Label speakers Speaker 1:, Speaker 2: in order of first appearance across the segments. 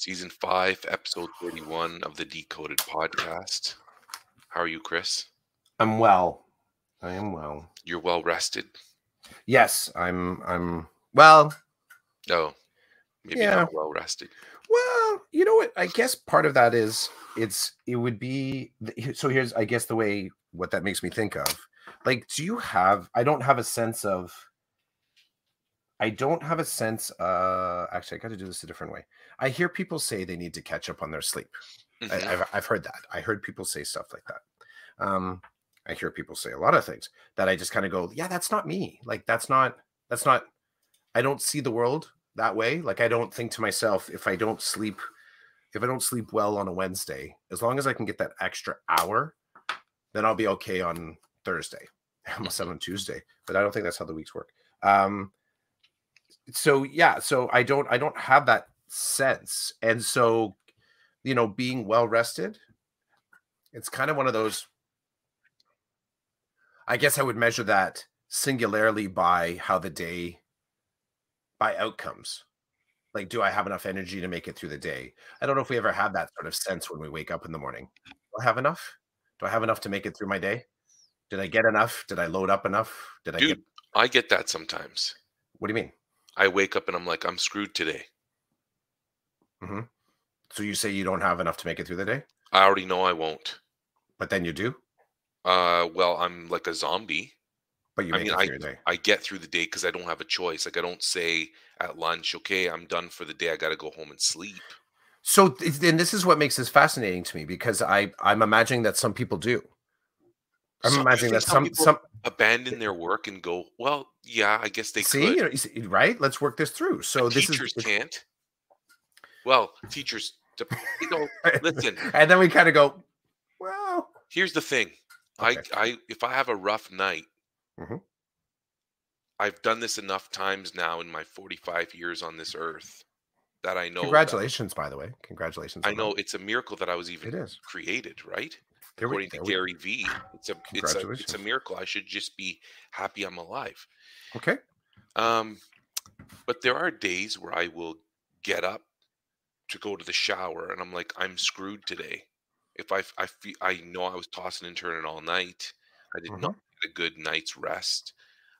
Speaker 1: Season 5, episode 31 of the Decoded podcast. How are you, Chris?
Speaker 2: I'm well. I am well.
Speaker 1: You're well rested.
Speaker 2: Yes, I'm I'm well.
Speaker 1: Oh, maybe
Speaker 2: Yeah.
Speaker 1: not well rested.
Speaker 2: Well, you know what? I guess part of that is it's it would be so here's I guess the way what that makes me think of. Like do you have I don't have a sense of I don't have a sense uh actually I got to do this a different way. I hear people say they need to catch up on their sleep. I,
Speaker 1: Mhm.
Speaker 2: I've, I've heard that. I heard people say stuff like that. Um, I hear people say a lot of things that I just kind of go, yeah, that's not me. Like that's not that's not. I don't see the world that way. Like I don't think to myself if I don't sleep, if I don't sleep well on a Wednesday, as long as I can get that extra hour, then I'll be okay on Thursday. I almost said on Tuesday, but I don't think that's how the weeks work. Um, so yeah, so I don't I don't have that sense, and so you know, being well rested, it's kind of one of those. I guess I would measure that singularly by how the day, by outcomes. Like, do I have enough energy to make it through the day? I don't know if we ever have that sort of sense when we wake up in the morning. Do I have enough? Do I have enough to make it through my day? Did I get enough? Did I load up enough? Did I get?
Speaker 1: Dude, I get that sometimes.
Speaker 2: What do you mean?
Speaker 1: I wake up and I'm like, I'm screwed today.
Speaker 2: So you say you don't have enough to make it through the day,
Speaker 1: I already know I won't.
Speaker 2: but then you do,
Speaker 1: Uh, well, I'm like a zombie.
Speaker 2: but you
Speaker 1: I
Speaker 2: make
Speaker 1: mean,
Speaker 2: it
Speaker 1: I
Speaker 2: through your day.
Speaker 1: I get through the day because I don't have a choice. Like I don't say at lunch, okay, I'm done for the day. I got to go home and sleep.
Speaker 2: So and this is what makes this fascinating to me because I I'm imagining that some people do. I'm imagining that some some
Speaker 1: abandon their work and go, well, yeah, I guess they
Speaker 2: see,
Speaker 1: could.
Speaker 2: you know, you see, right. Let's work this through. So this
Speaker 1: teachers
Speaker 2: is
Speaker 1: can't. Well, teachers, you know, listen.
Speaker 2: and then we kind of go, well,
Speaker 1: Here's the thing.
Speaker 2: Okay.
Speaker 1: I, I, if I have a rough night,
Speaker 2: Mhm.
Speaker 1: I've done this enough times now in my 45 years on this earth that I know.
Speaker 2: congratulations, by the way, congratulations.
Speaker 1: I know
Speaker 2: that.
Speaker 1: it's a miracle that I was even
Speaker 2: it is.
Speaker 1: created, right?
Speaker 2: There we,
Speaker 1: According to
Speaker 2: we-
Speaker 1: Gary V, it's a, it's a, it's a miracle. I should just be happy I'm alive.
Speaker 2: okay.
Speaker 1: Um, but there are days where I will get up to go to the shower, and I'm like, I'm screwed today. If I I feel I know I was tossing and turning all night, I did not get a good night's rest.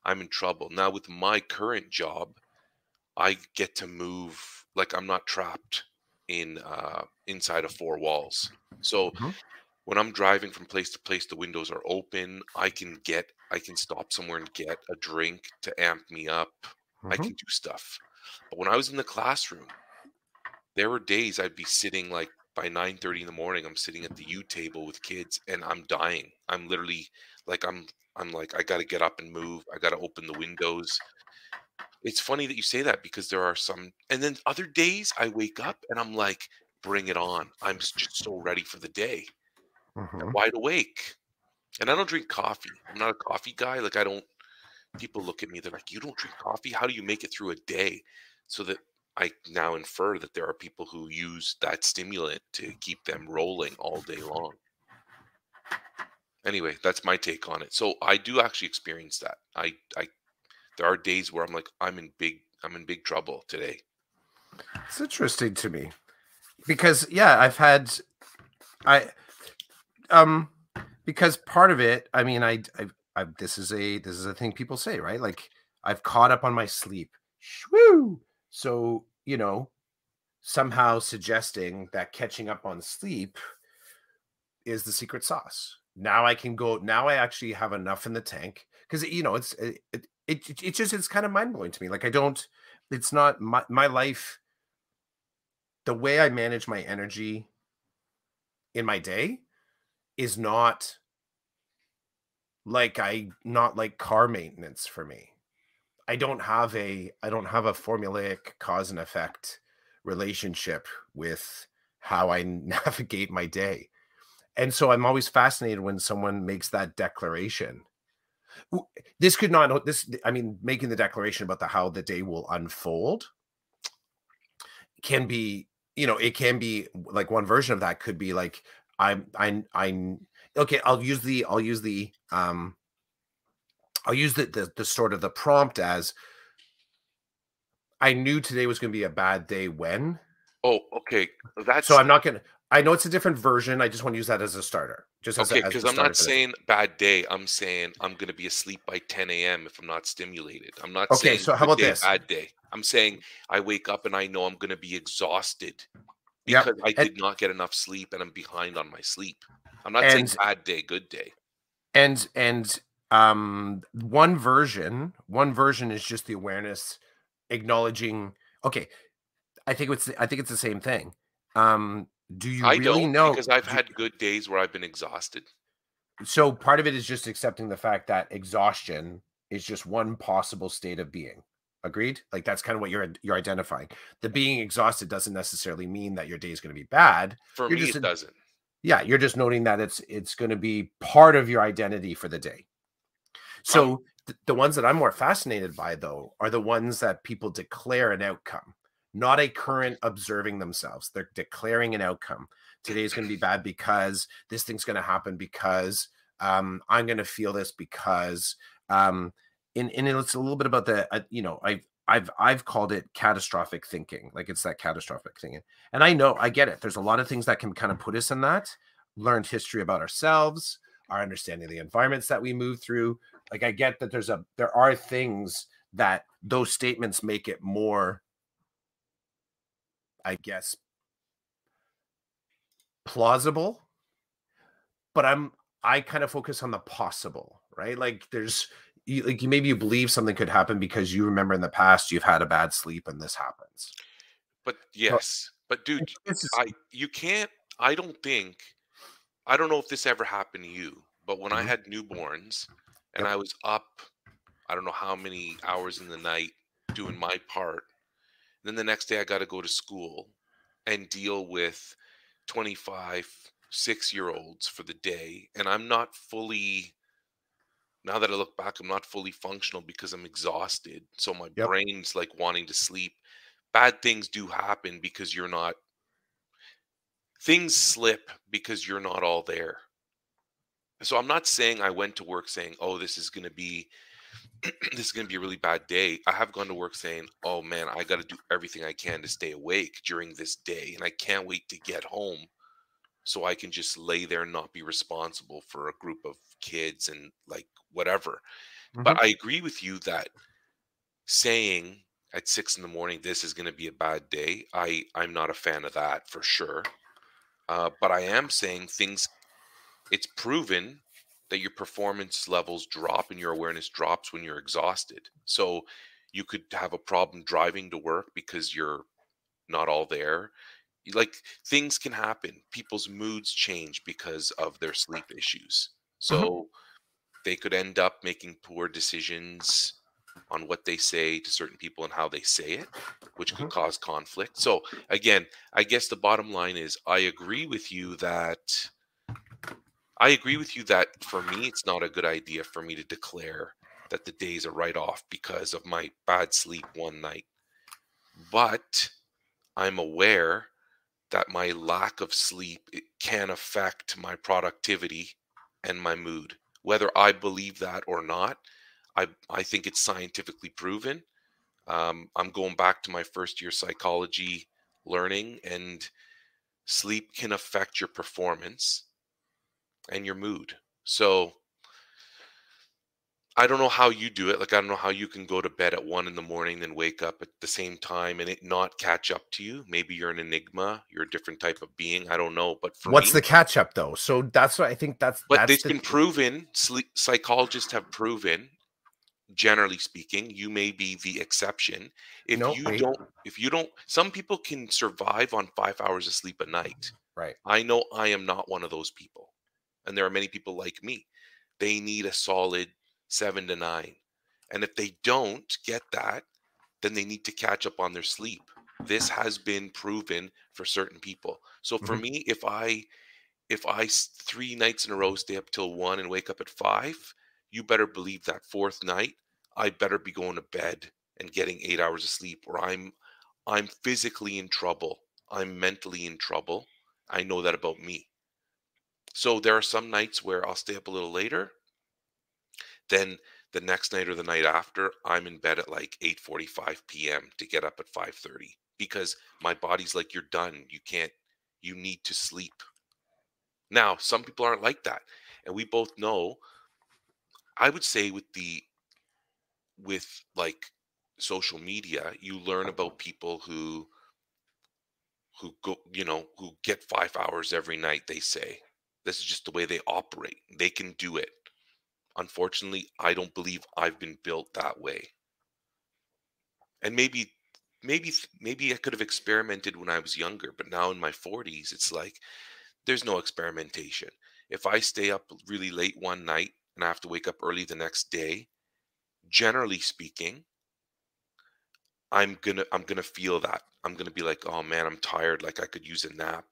Speaker 1: I'm in trouble now with my current job. I get to move like I'm not trapped in uh, inside of four walls. So
Speaker 2: Mhm.
Speaker 1: When I'm driving from place to place, the windows are open. I can get I can stop somewhere and get a drink to amp me up. I
Speaker 2: Mhm.
Speaker 1: can do stuff. But when I was in the classroom, there were days I'd be sitting like by 9:30 in the morning, I'm sitting at the U table with kids and I'm dying. I'm literally like I'm I'm like I got to get up and move. I got to open the windows. It's funny that you say that because there are some and then other days I wake up and I'm like bring it on. I'm just so ready for the day.
Speaker 2: Mhm.
Speaker 1: Wide awake. And I don't drink coffee. I'm not a coffee guy. Like I don't people look at me, they're like, You don't drink coffee? How do you make it through a day? So that I now infer that there are people who use that stimulant to keep them rolling all day long. Anyway, that's my take on it. So I do actually experience that. I I there are days where I'm like, I'm in big I'm in big trouble today.
Speaker 2: It's interesting to me because yeah, I've had I um because part of it, I mean, I I, I this is a this is a thing people say, right? Like I've caught up on my sleep. Shwoo! So, you know, somehow suggesting that catching up on sleep is the secret sauce. Now I can go now I actually have enough in the tank because you know, it's it, it it it just it's kind of mind-blowing to me. Like I don't it's not my my life the way I manage my energy in my day is not like I not like car maintenance for me. I don't have a I don't have a formulaic cause and effect relationship with how I navigate my day. And so I'm always fascinated when someone makes that declaration. This could not this I mean making the declaration about the how the day will unfold can be you know it can be like one version of that could be like i'm i'm i'm okay i'll use the i'll use the um i'll use the the, the sort of the prompt as i knew today was going to be a bad day when
Speaker 1: Oh, okay. That's
Speaker 2: So I'm not gonna. I know it's a different version. I just want to use that as a starter. Just as
Speaker 1: okay because I'm not saying bad day. I'm saying I'm gonna be asleep by 10 a.m. if I'm not stimulated. I'm not
Speaker 2: Okay,
Speaker 1: saying
Speaker 2: so how about
Speaker 1: day,
Speaker 2: this?
Speaker 1: bad day. I'm saying I wake up and I know I'm gonna be exhausted
Speaker 2: Yep,
Speaker 1: because I
Speaker 2: and-
Speaker 1: did not get enough sleep and I'm behind on my sleep. I'm not saying bad day, good day.
Speaker 2: and and um one version one version is just the awareness acknowledging okay i think it's i think it's the same thing um do you
Speaker 1: I
Speaker 2: really
Speaker 1: don't
Speaker 2: know
Speaker 1: because I've had good days where I've been exhausted.
Speaker 2: so part of it is just accepting the fact that exhaustion is just one possible state of being agreed? Like that's kind of what you're you're identifying. The being exhausted doesn't necessarily mean that your day is going to be bad.
Speaker 1: For
Speaker 2: You're
Speaker 1: me,
Speaker 2: just
Speaker 1: it doesn't.
Speaker 2: yeah you're just noting that it's it's going to be part of your identity for the day. So th- the ones that i'm more fascinated by though are the ones that people declare an outcome not a current observing themselves. They're declaring an outcome. Today is going to be bad because this thing's going to happen because um, i'm going to feel this because um, and, and it's a little bit about the you know i've I've I've called it catastrophic thinking, like it's that catastrophic thinking. And I know I get it. There's a lot of things that can kind of put us in that. Learned history about ourselves, our understanding of the environments that we move through. Like I get that there's a there are things that those statements make it more, I guess, plausible. But I'm I kind of focus on the possible, right? Like there's you, like you maybe you believe something could happen because you remember in the past you've had a bad sleep and this happens.
Speaker 1: But yes, but dude, I you can't. I don't think. I don't know if this ever happened to you, but when I
Speaker 2: Mhm.
Speaker 1: had newborns and
Speaker 2: Yep.
Speaker 1: I was up, I don't know how many hours in the night doing my part. Then the next day I got to go to school and deal with 25, six year olds for the day. And I'm not fully, now that I look back, I'm not fully functional because I'm exhausted. So my
Speaker 2: Yep.
Speaker 1: brain's like wanting to sleep. Bad things do happen because you're not, things slip because you're not all there. So I'm not saying I went to work saying, "Oh, this is going to be this is going to be a really bad day." I have gone to work saying, "Oh man, I got to do everything I can to stay awake during this day, and I can't wait to get home so I can just lay there and not be responsible for a group of kids and like whatever." But I agree with you that saying at six in the morning this is going to be a bad day, I I'm not a fan of that for sure. Uh, but I am saying things. It's proven that your performance levels drop and your awareness drops when you're exhausted. So you could have a problem driving to work because you're not all there. Like things can happen. People's moods change because of their sleep issues. Mm-hmm. So they could end up making poor decisions on what they say to certain people and how they say it, which could mm-hmm. cause conflict. So again, I guess the bottom line is I agree with you that I agree with you that for me it's not a good idea for me to declare that the day's a write off because of my bad sleep one night. But I'm aware that my lack of sleep can affect my productivity and my mood. Whether I believe that or not, I I think it's scientifically proven. Um, I'm going back to my first year psychology learning, and sleep can affect your performance and your mood. So I don't know how you do it. Like I don't know how you can go to bed at one in the morning, then wake up at the same time and it not catch up to you. Maybe you're an enigma. You're a different type of being. I don't know. But for
Speaker 2: What's
Speaker 1: me,
Speaker 2: the catch up though? So that's what I think that's
Speaker 1: but
Speaker 2: that's
Speaker 1: it's
Speaker 2: the,
Speaker 1: been proven. Psychologists have proven, generally speaking, you may be the exception. If
Speaker 2: No,
Speaker 1: you
Speaker 2: wait.
Speaker 1: don't, if you don't, some people can survive on five hours of sleep a night.
Speaker 2: right.
Speaker 1: I know I am not one of those people. And there are many people like me. They need a solid seven to nine. And if they don't get that, then they need to catch up on their sleep. This has been proven for certain people. So for
Speaker 2: Mhm.
Speaker 1: me, if I if I three nights in a row stay up till one and wake up at five, you better believe that fourth night I better be going to bed and getting eight hours of sleep, or I'm I'm physically in trouble. I'm mentally in trouble. I know that about me. So there are some nights where I'll stay up a little later. Then the next night or the night after, I'm in bed at like 8:45 p.m. to get up at 5:30 because my body's like you're done. You can't you need to sleep. Now, some people aren't like that. And we both know I would say with the with like social media, you learn about people who who go, you know, who get 5 hours every night, they say. This is just the way they operate. They can do it. Unfortunately, I don't believe I've been built that way. And maybe maybe maybe I could have experimented when I was younger, but now in my 40s, it's like there's no experimentation. If I stay up really late one night and I have to wake up early the next day, generally speaking, I'm gonna I'm gonna feel that. I'm gonna be like, oh man, I'm tired, like I could use a nap,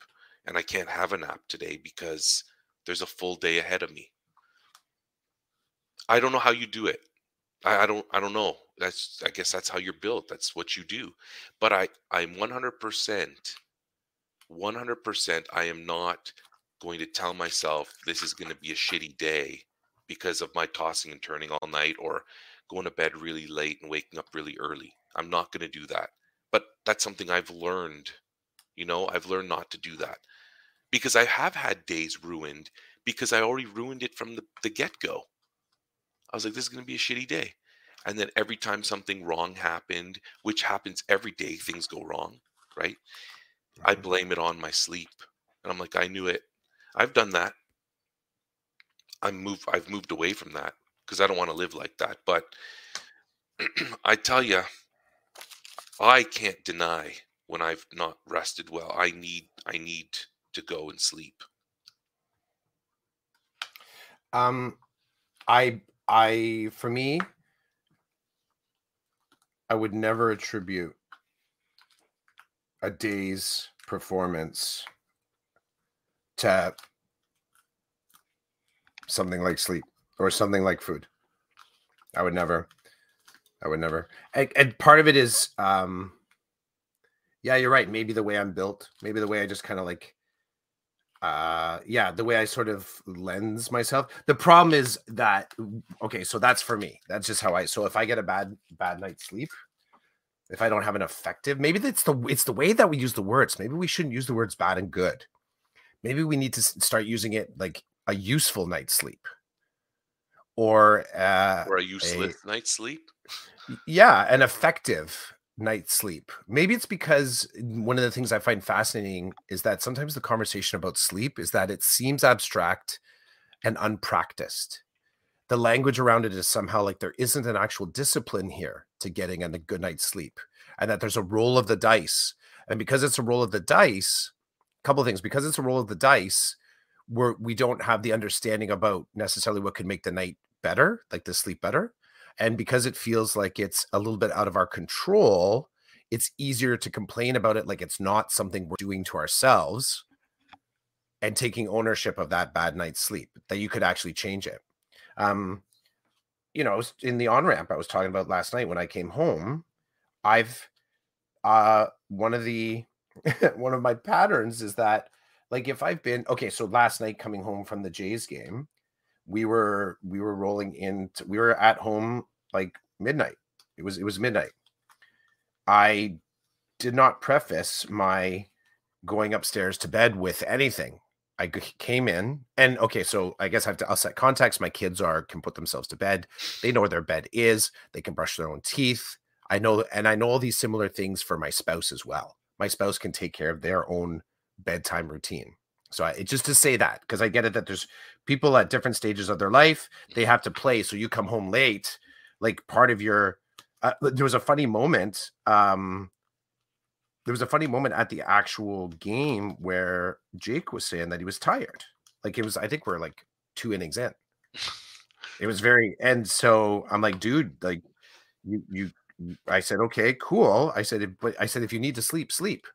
Speaker 1: and I can't have a nap today because there's a full day ahead of me. I don't know how you do it. I, I don't I don't know. That's I guess that's how you're built. That's what you do. But I I'm 100% 100% I am not going to tell myself this is going to be a shitty day because of my tossing and turning all night or going to bed really late and waking up really early. I'm not going to do that. But that's something I've learned. You know, I've learned not to do that because I have had days ruined because I already ruined it from the, the get go. I was like, this is going to be a shitty day. And then every time something wrong happened, which happens every day, things go wrong, right? I blame it on my sleep. And I'm like, I knew it. I've done that. I'm moved I've moved away from that because I don't want to live like that. But I tell you, I can't deny when I've not rested well. I need I need to go and sleep.
Speaker 2: Um, I, I, for me, I would never attribute a day's performance to something like sleep or something like food. I would never. I would never. And, and part of it is, um, yeah, you're right. Maybe the way I'm built, maybe the way I just kind of like uh yeah the way i sort of lens myself. The problem is that okay so that's for me. That's just how i so if i get a bad bad night's sleep if i don't have an effective maybe that's the it's the way that we use the words. Maybe we shouldn't use the words bad and good. Maybe we need to start using it like a useful night's sleep. Or uh
Speaker 1: Or a useless
Speaker 2: a-
Speaker 1: night's sleep.
Speaker 2: yeah, an effective night's sleep. Maybe it's because eh, one of the things I find fascinating is that sometimes the conversation about sleep is that it seems abstract and unpracticed. The language around it is somehow like there isn't an actual discipline here to getting a good night's sleep, and that there's a roll of the dice. And because it's a roll of the dice, a couple of things. Because it's a roll of the dice, we're we don't have the understanding about necessarily what could make the night better, like the sleep better and because it feels like it's a little bit out of our control it's easier to complain about it like it's not something we're doing to ourselves and taking ownership of that bad night's sleep that you could actually change it. Um you know in the on ramp i was talking about last night when i came home i've uh one of the one of my patterns is that like if i've been okay so last night coming home from the jays game we were we were rolling in we were at home like midnight. It was it was midnight. I did not preface my going upstairs to bed with anything. I g- came in and okay so i guess i have to i'll set context. My kids are can put themselves to bed. They know where their bed is. They can brush their own teeth. I know and i know all these similar things for my spouse as well. My spouse can take care of their own bedtime routine. So I, just to say that because i get it that there's people at different stages of their life they have to play so you come home late like part of your uh, there was a funny moment um there was a funny moment at the actual game where jake was saying that he was tired. Like it was i think we're like two innings in. It was very and so i'm like dude like you you you- i said okay cool. I said but i said if you need to sleep sleep.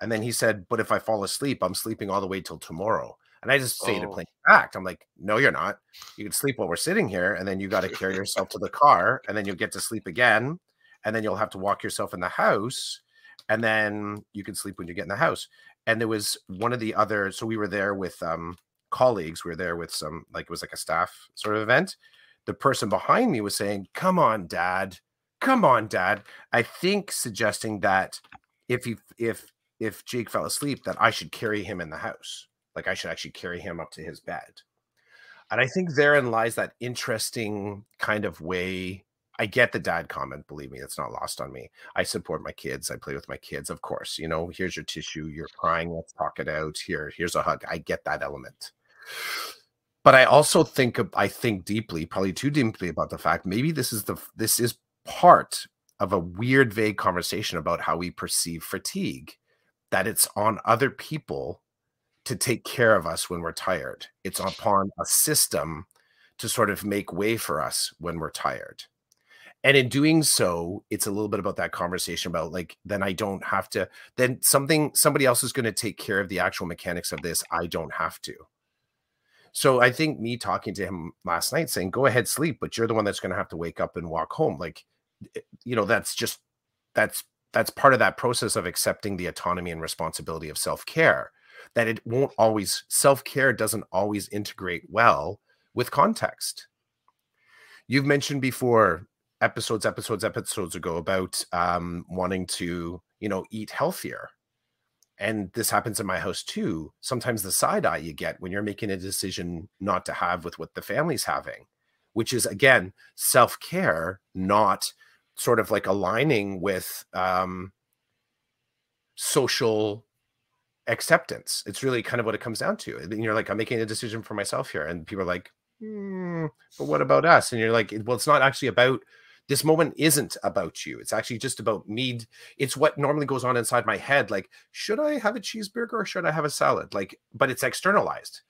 Speaker 2: And then he said but if i fall asleep i'm sleeping all the way till tomorrow and i just say to
Speaker 1: Oh.
Speaker 2: plain fact i'm like no you're not. You can sleep while we're sitting here and then you got to carry yourself to the car and then you'll get to sleep again and then you'll have to walk yourself in the house and then you can sleep when you get in the house. And there was one of the other so we were there with um colleagues we were there with some like it was like a staff sort of event. The person behind me was saying come on dad. Come on dad. I think suggesting that if he if if Jake fell asleep, that I should carry him in the house. Like I should actually carry him up to his bed. And I think therein lies that interesting kind of way. I get the dad comment, believe me, it's not lost on me. I support my kids. I play with my kids, of course. You know, here's your tissue. You're crying. Let's talk it out. Here, here's a hug. I get that element. But I also think I think deeply, probably too deeply about the fact maybe this is the this is part of a weird, vague conversation about how we perceive fatigue, that it's on other people to take care of us when we're tired. It's upon a system to sort of make way for us when we're tired. And in doing so, it's a little bit about that conversation about like, then I don't have to, then something, somebody else is going to take care of the actual mechanics of this. I don't have to. So I think me talking to him last night saying, go ahead, sleep, but you're the one that's going to have to wake up and walk home. Like, eh, you know, that's just, that's, that's part of that process of accepting the autonomy and responsibility of self care that it won't always self-care doesn't always integrate well with context. You've mentioned before episodes episodes episodes ago about um, wanting to you know eat healthier. And this happens in my house too. Sometimes the side eye you get when you're making a decision not to have with what the family's having which is again self-care not sort of like aligning with um, social acceptance. It's really kind of what it comes down to. And you're like, I'm making a decision for myself here. And people are like, mm, but what about us? And you're like, well, it's not actually about this moment isn't about you. It's actually just about me. It's what normally goes on inside my head. Like, should I have a cheeseburger or should I have a salad? Like, but it's externalized.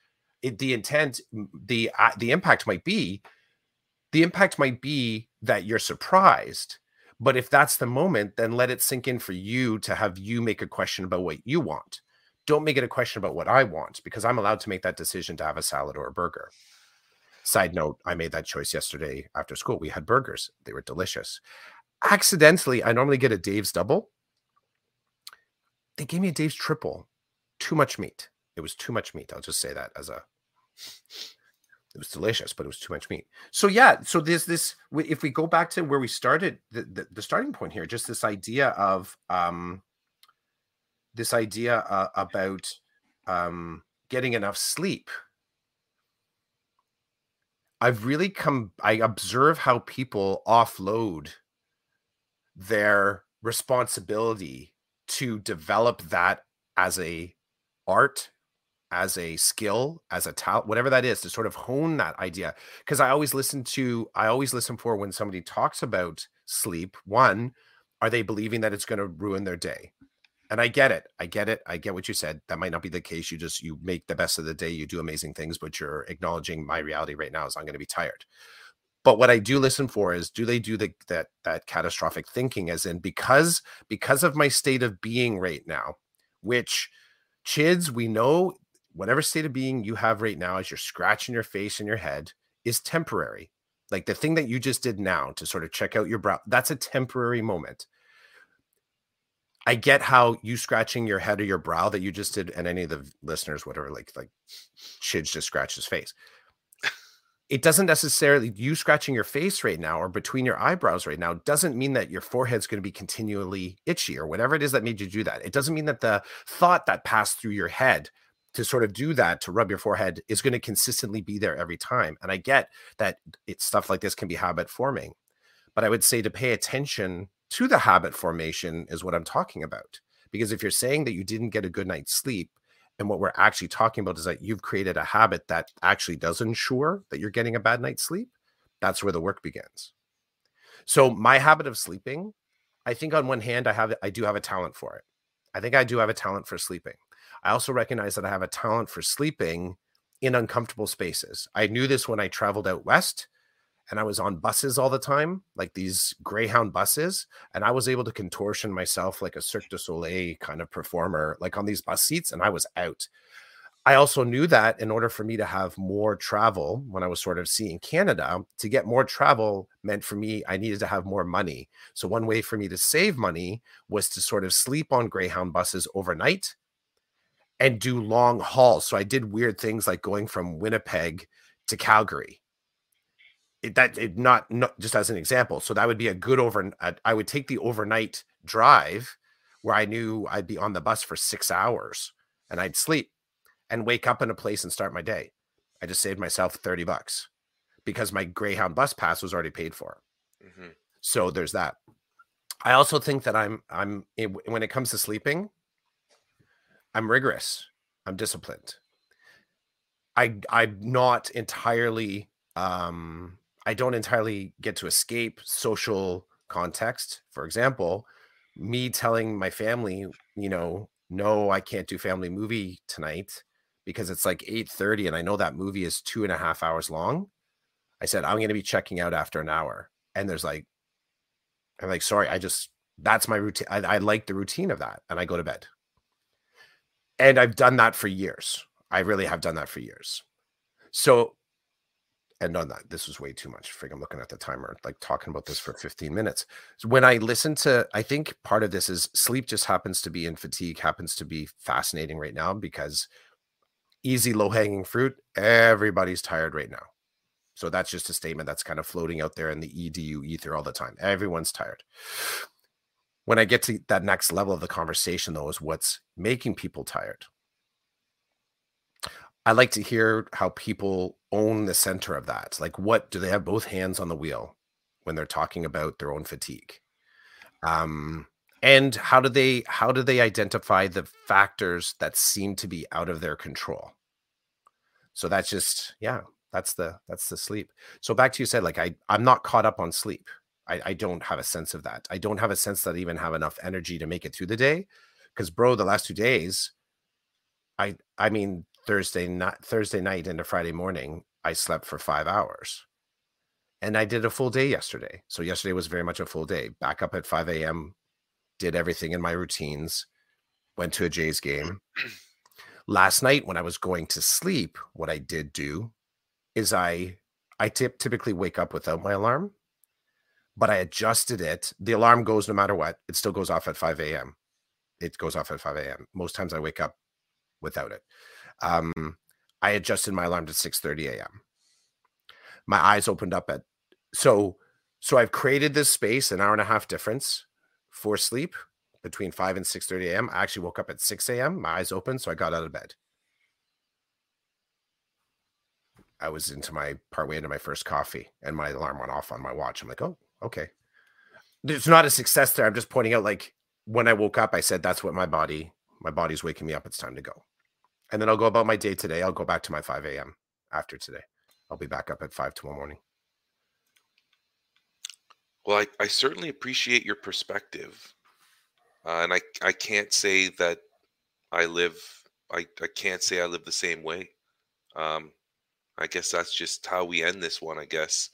Speaker 2: It, the intent, the uh, the impact might be, the impact might be that you're surprised. But if that's the moment, then let it sink in for you to have you make a question about what you want don't make it a question about what I want because I'm allowed to make that decision to have a salad or a burger. Side note, I made that choice yesterday after school. We had burgers, they were delicious. Accidentally, I normally get a Dave's double. They gave me a Dave's triple. Too much meat. It was too much meat. I'll just say that as a it was delicious, but it was too much meat. So yeah, so there's this. If we go back to where we started, the, the, the starting point here, just this idea of um, this idea uh, about um, getting enough sleep. I've really come, I observe how people offload their responsibility to develop that as a art as a skill as a talent whatever that is to sort of hone that idea. Because i always listen to i always listen for when somebody talks about sleep. One are they believing that it's going to ruin their day and I get it. I get it. I get what you said. That might not be the case. You just you make the best of the day. You do amazing things, but you're acknowledging my reality right now is I'm going to be tired. But what I do listen for is do they do the that that catastrophic thinking as in because because of my state of being right now, which chids we know whatever state of being you have right now as you're scratching your face and your head is temporary. Like the thing that you just did now to sort of check out your brow, that's a temporary moment I get how you scratching your head or your brow that you just did, and any of the listeners, whatever, like like Chidge just scratched his face. It doesn't necessarily you scratching your face right now or between your eyebrows right now doesn't mean that your forehead's going to be continually itchy or whatever it is that made you do that. It doesn't mean that the thought that passed through your head to sort of do that to rub your forehead is going to consistently be there every time. And I get that it's stuff like this can be habit forming, but I would say to pay attention to the habit formation is what I'm talking about. Because if you're saying that you didn't get a good night's sleep, and what we're actually talking about is that you've created a habit that actually does ensure that you're getting a bad night's sleep, that's where the work begins. So my habit of sleeping, I think on one hand, I have I do have a talent for it. I think I do have a talent for sleeping. I also recognize that I have a talent for sleeping in uncomfortable spaces. I knew this when I traveled out west and I was on buses all the time, like these Greyhound buses, and I was able to contortion myself like a Cirque du Soleil kind of performer, like on these bus seats, and I was out. I also knew that in order for me to have more travel when I was sort of seeing Canada, to get more travel meant for me, I needed to have more money. So, one way for me to save money was to sort of sleep on Greyhound buses overnight and do long hauls. So, I did weird things like going from Winnipeg to Calgary it, that it not, not just as an example. So that would be a good over. I would take the overnight drive where I knew I'd be on the bus for six hours and I'd sleep and wake up in a place and start my day. I just saved myself 30 bucks because my Greyhound bus pass was already paid for. Mm-hmm. So there's that. I also think that I'm I'm when it comes to sleeping, I'm rigorous. I'm disciplined. I I'm not entirely um I don't entirely get to escape social context. For example, me telling my family, you know, no, I can't do family movie tonight because it's like 8:30 and I know that movie is two and a half hours long. I said, I'm gonna be checking out after an hour. And there's like, I'm like, sorry, I just that's my routine. I, I like the routine of that. And I go to bed. And I've done that for years. I really have done that for years. So and on that this was way too much frig i'm looking at the timer like talking about this for 15 minutes. So when i listen to i think part of this is sleep just happens to be in fatigue happens to be fascinating right now because easy low hanging fruit everybody's tired right now. So that's just a statement that's kind of floating out there in the edu ether all the time. Everyone's tired. When i get to that next level of the conversation though is what's making people tired. I like to hear how people own the center of that. Like, what do they have both hands on the wheel when they're talking about their own fatigue? Um, and how do they how do they identify the factors that seem to be out of their control? So that's just yeah, that's the that's the sleep. So back to you said like I I'm not caught up on sleep. I, I don't have a sense of that. I don't have a sense that I even have enough energy to make it through the day. Because bro, the last two days, I I mean Thursday night, Thursday night into Friday morning, I slept for five hours. And I did a full day yesterday. So yesterday was very much a full day. Back up at 5 a.m., did everything in my routines, went to a Jays game. Last night, when I was going to sleep, what I did do is I I tip, typically wake up without my alarm, but I adjusted it. The alarm goes no matter what. It still goes off at 5 a.m. It goes off at 5 a.m. Most times I wake up without it um, I adjusted my alarm to 6:30 a.m. My eyes opened up at so so I've created this space, an hour and a half difference for sleep between 5 and 6:30 a.m. I actually woke up at 6 a.m. My eyes open, so I got out of bed. I was into my partway into my first coffee, and my alarm went off on my watch. I'm like, oh, okay. There's not a success there. I'm just pointing out, like when I woke up, I said, that's what my body, my body's waking me up. It's time to go and then I'll go about my day today. I'll go back to my 5 a.m. after today. I'll be back up at 5 tomorrow morning.
Speaker 1: Well, I, I certainly appreciate your perspective. Uh, and I, I can't say that I live, I, I can't say I live the same way. Um, I guess that's just how we end this one, I guess.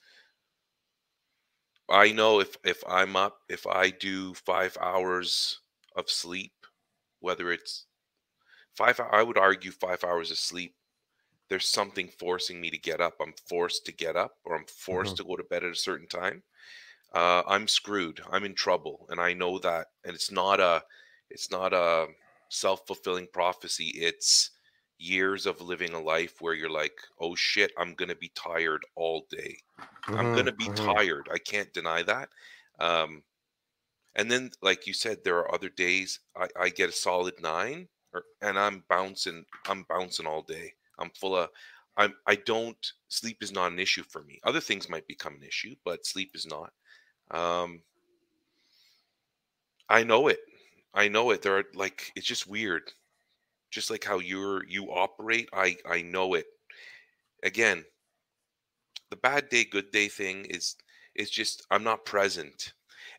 Speaker 1: I know if, if I'm up, if I do five hours of sleep, whether it's five i would argue five hours of sleep there's something forcing me to get up. I'm forced to get up or i'm forced mm-hmm. to go to bed at a certain time. Uh, i'm screwed. I'm in trouble and i know that and it's not a it's not a self-fulfilling prophecy. It's years of living a life where you're like oh shit i'm gonna be tired all day. Mm-hmm. i'm gonna be mm-hmm. tired. I can't deny that. Um, and then like you said there are other days. I, I get a solid nine and I'm bouncing. I'm bouncing all day. I'm full of. I'm. I don't. Sleep is not an issue for me. Other things might become an issue, but sleep is not. Um. I know it. I know it. There are like it's just weird. Just like how you're you operate, I I know it. Again, the bad day, good day thing is is just I'm not present.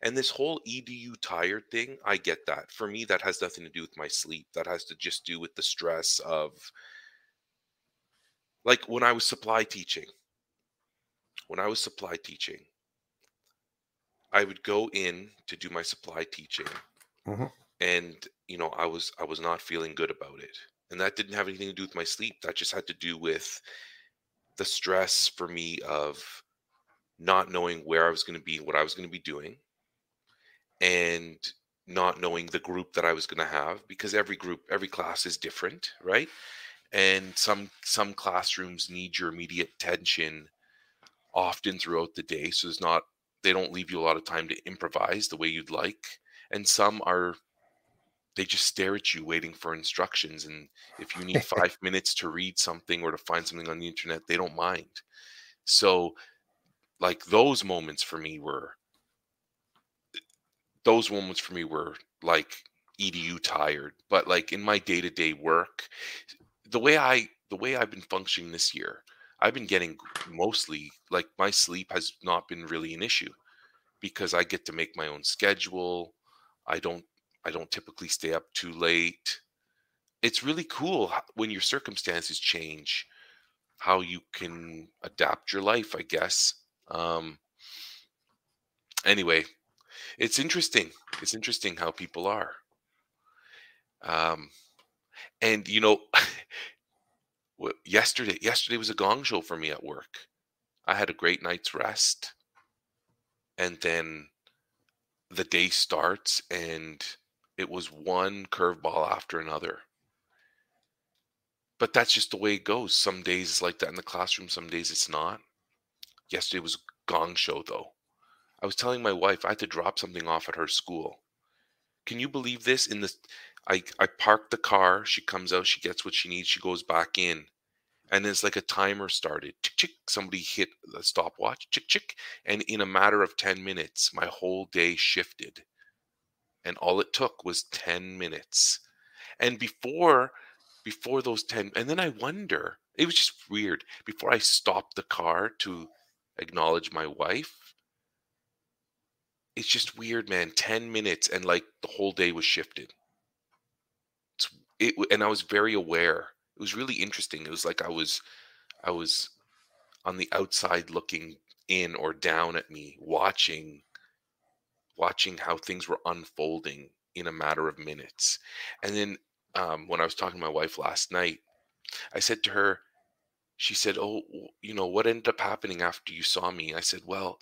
Speaker 1: And this whole edu tired thing, I get that. For me, that has nothing to do with my sleep. That has to just do with the stress of like when I was supply teaching. When I was supply teaching, I would go in to do my supply teaching. Mm-hmm. And you know, I was I was not feeling good about it. And that didn't have anything to do with my sleep. That just had to do with the stress for me of not knowing where I was going to be, what I was going to be doing, and not knowing the group that I was going to have because every group, every class is different, right? And some some classrooms need your immediate attention often throughout the day, so it's not they don't leave you a lot of time to improvise the way you'd like, and some are they just stare at you waiting for instructions and if you need 5 minutes to read something or to find something on the internet they don't mind so like those moments for me were those moments for me were like edu tired but like in my day-to-day work the way i the way i've been functioning this year i've been getting mostly like my sleep has not been really an issue because i get to make my own schedule i don't i don't typically stay up too late. It's really cool when your circumstances change how you can adapt your life i guess um anyway it's interesting it's interesting how people are. Um and you know yesterday yesterday was a gong show for me at work. I had a great night's rest and then the day starts and it was one curveball after another. But that's just the way it goes. Some days it's like that in the classroom some days it's not. Yesterday was gong show though i was telling my wife i had to drop something off at her school can you believe this in the I I parked the car. She comes out. She gets what she needs. She goes back in, and it's like a timer started. Chick chick. Somebody hit the stopwatch. Chick chick. And in a matter of ten minutes, my whole day shifted. And all it took was ten minutes. And before before those 10 and then i wonder it was just weird before i stopped the car to acknowledge my wife it's just weird man 10 minutes and like the whole day was shifted it and I was very aware. It was really interesting. It was like I was I was on the outside looking in or down at me, watching watching how things were unfolding in a matter of minutes. And then um, when I was talking to my wife last night, I said to her, she said, "Oh, you know what ended up happening after you saw me?" I said, "Well."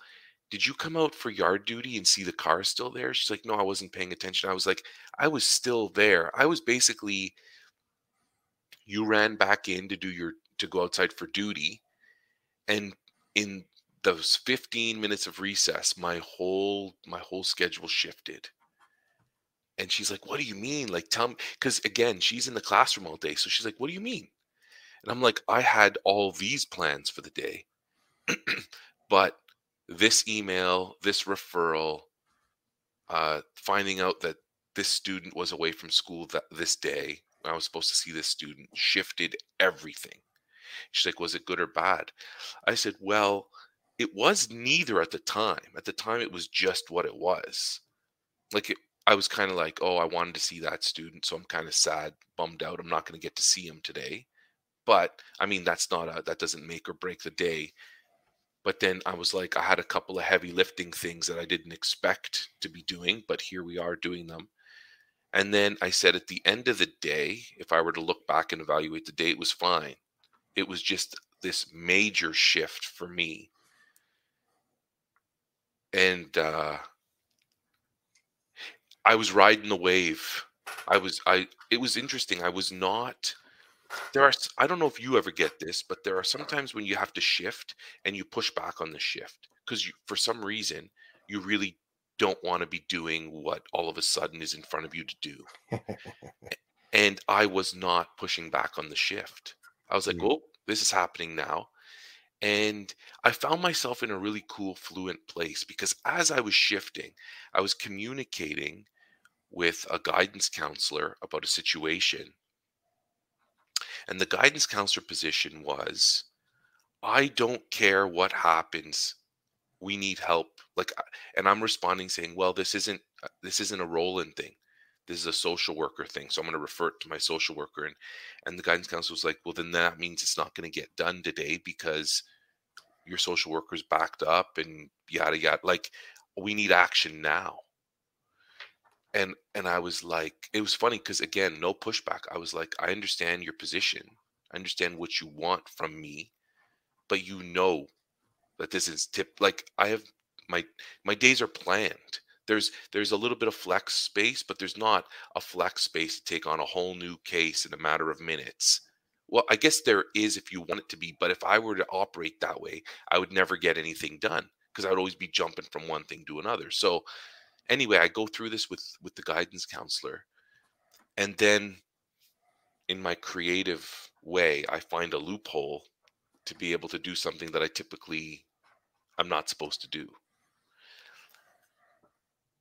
Speaker 1: Did you come out for yard duty and see the car still there? She's like, no, I wasn't paying attention. I was like, I was still there. I was basically, you ran back in to do your, to go outside for duty. And in those 15 minutes of recess, my whole, my whole schedule shifted. And she's like, what do you mean? Like, tell me, because again, she's in the classroom all day. So she's like, what do you mean? And I'm like, I had all these plans for the day. but this email, this referral, uh, finding out that this student was away from school that this day I was supposed to see this student shifted everything. She's like, was it good or bad? I said, well, it was neither at the time. At the time, it was just what it was. Like it, I was kind of like, oh, I wanted to see that student, so I'm kind of sad, bummed out. I'm not going to get to see him today. But I mean, that's not a that doesn't make or break the day. But then I was like, I had a couple of heavy lifting things that I didn't expect to be doing, but here we are doing them. And then I said at the end of the day, if I were to look back and evaluate the day, it was fine. It was just this major shift for me. And uh, I was riding the wave. I was I it was interesting. I was not there are I don't know if you ever get this, but there are sometimes when you have to shift and you push back on the shift because for some reason you really don't want to be doing what all of a sudden is in front of you to do. and I was not pushing back on the shift. I was like, mm-hmm. "Oh, this is happening now." And I found myself in a really cool fluent place because as I was shifting, I was communicating with a guidance counselor about a situation and the guidance counselor position was I don't care what happens. We need help. Like, and I'm responding saying, well, this isn't, uh, this isn't a Roland thing. This is a social worker thing. So I'm going to refer it to my social worker. And, and the guidance counselor was like, well, then that means it's not going to get done today because your social worker's backed up and yada, yada. Like, we need action now and and I was like, it was funny because again, no pushback. I was like, I understand your position. I understand what you want from me, but you know that this is tip. Like I have my my days are planned. There's there's a little bit of flex space, but there's not a flex space to take on a whole new case in a matter of minutes. Well, I guess there is if you want it to be, but if I were to operate that way, I would never get anything done because I would always be jumping from one thing to another. So anyway, I go through this with with the guidance counselor, and then in my creative way i find a loophole to be able to do something that i typically i'm not supposed to do.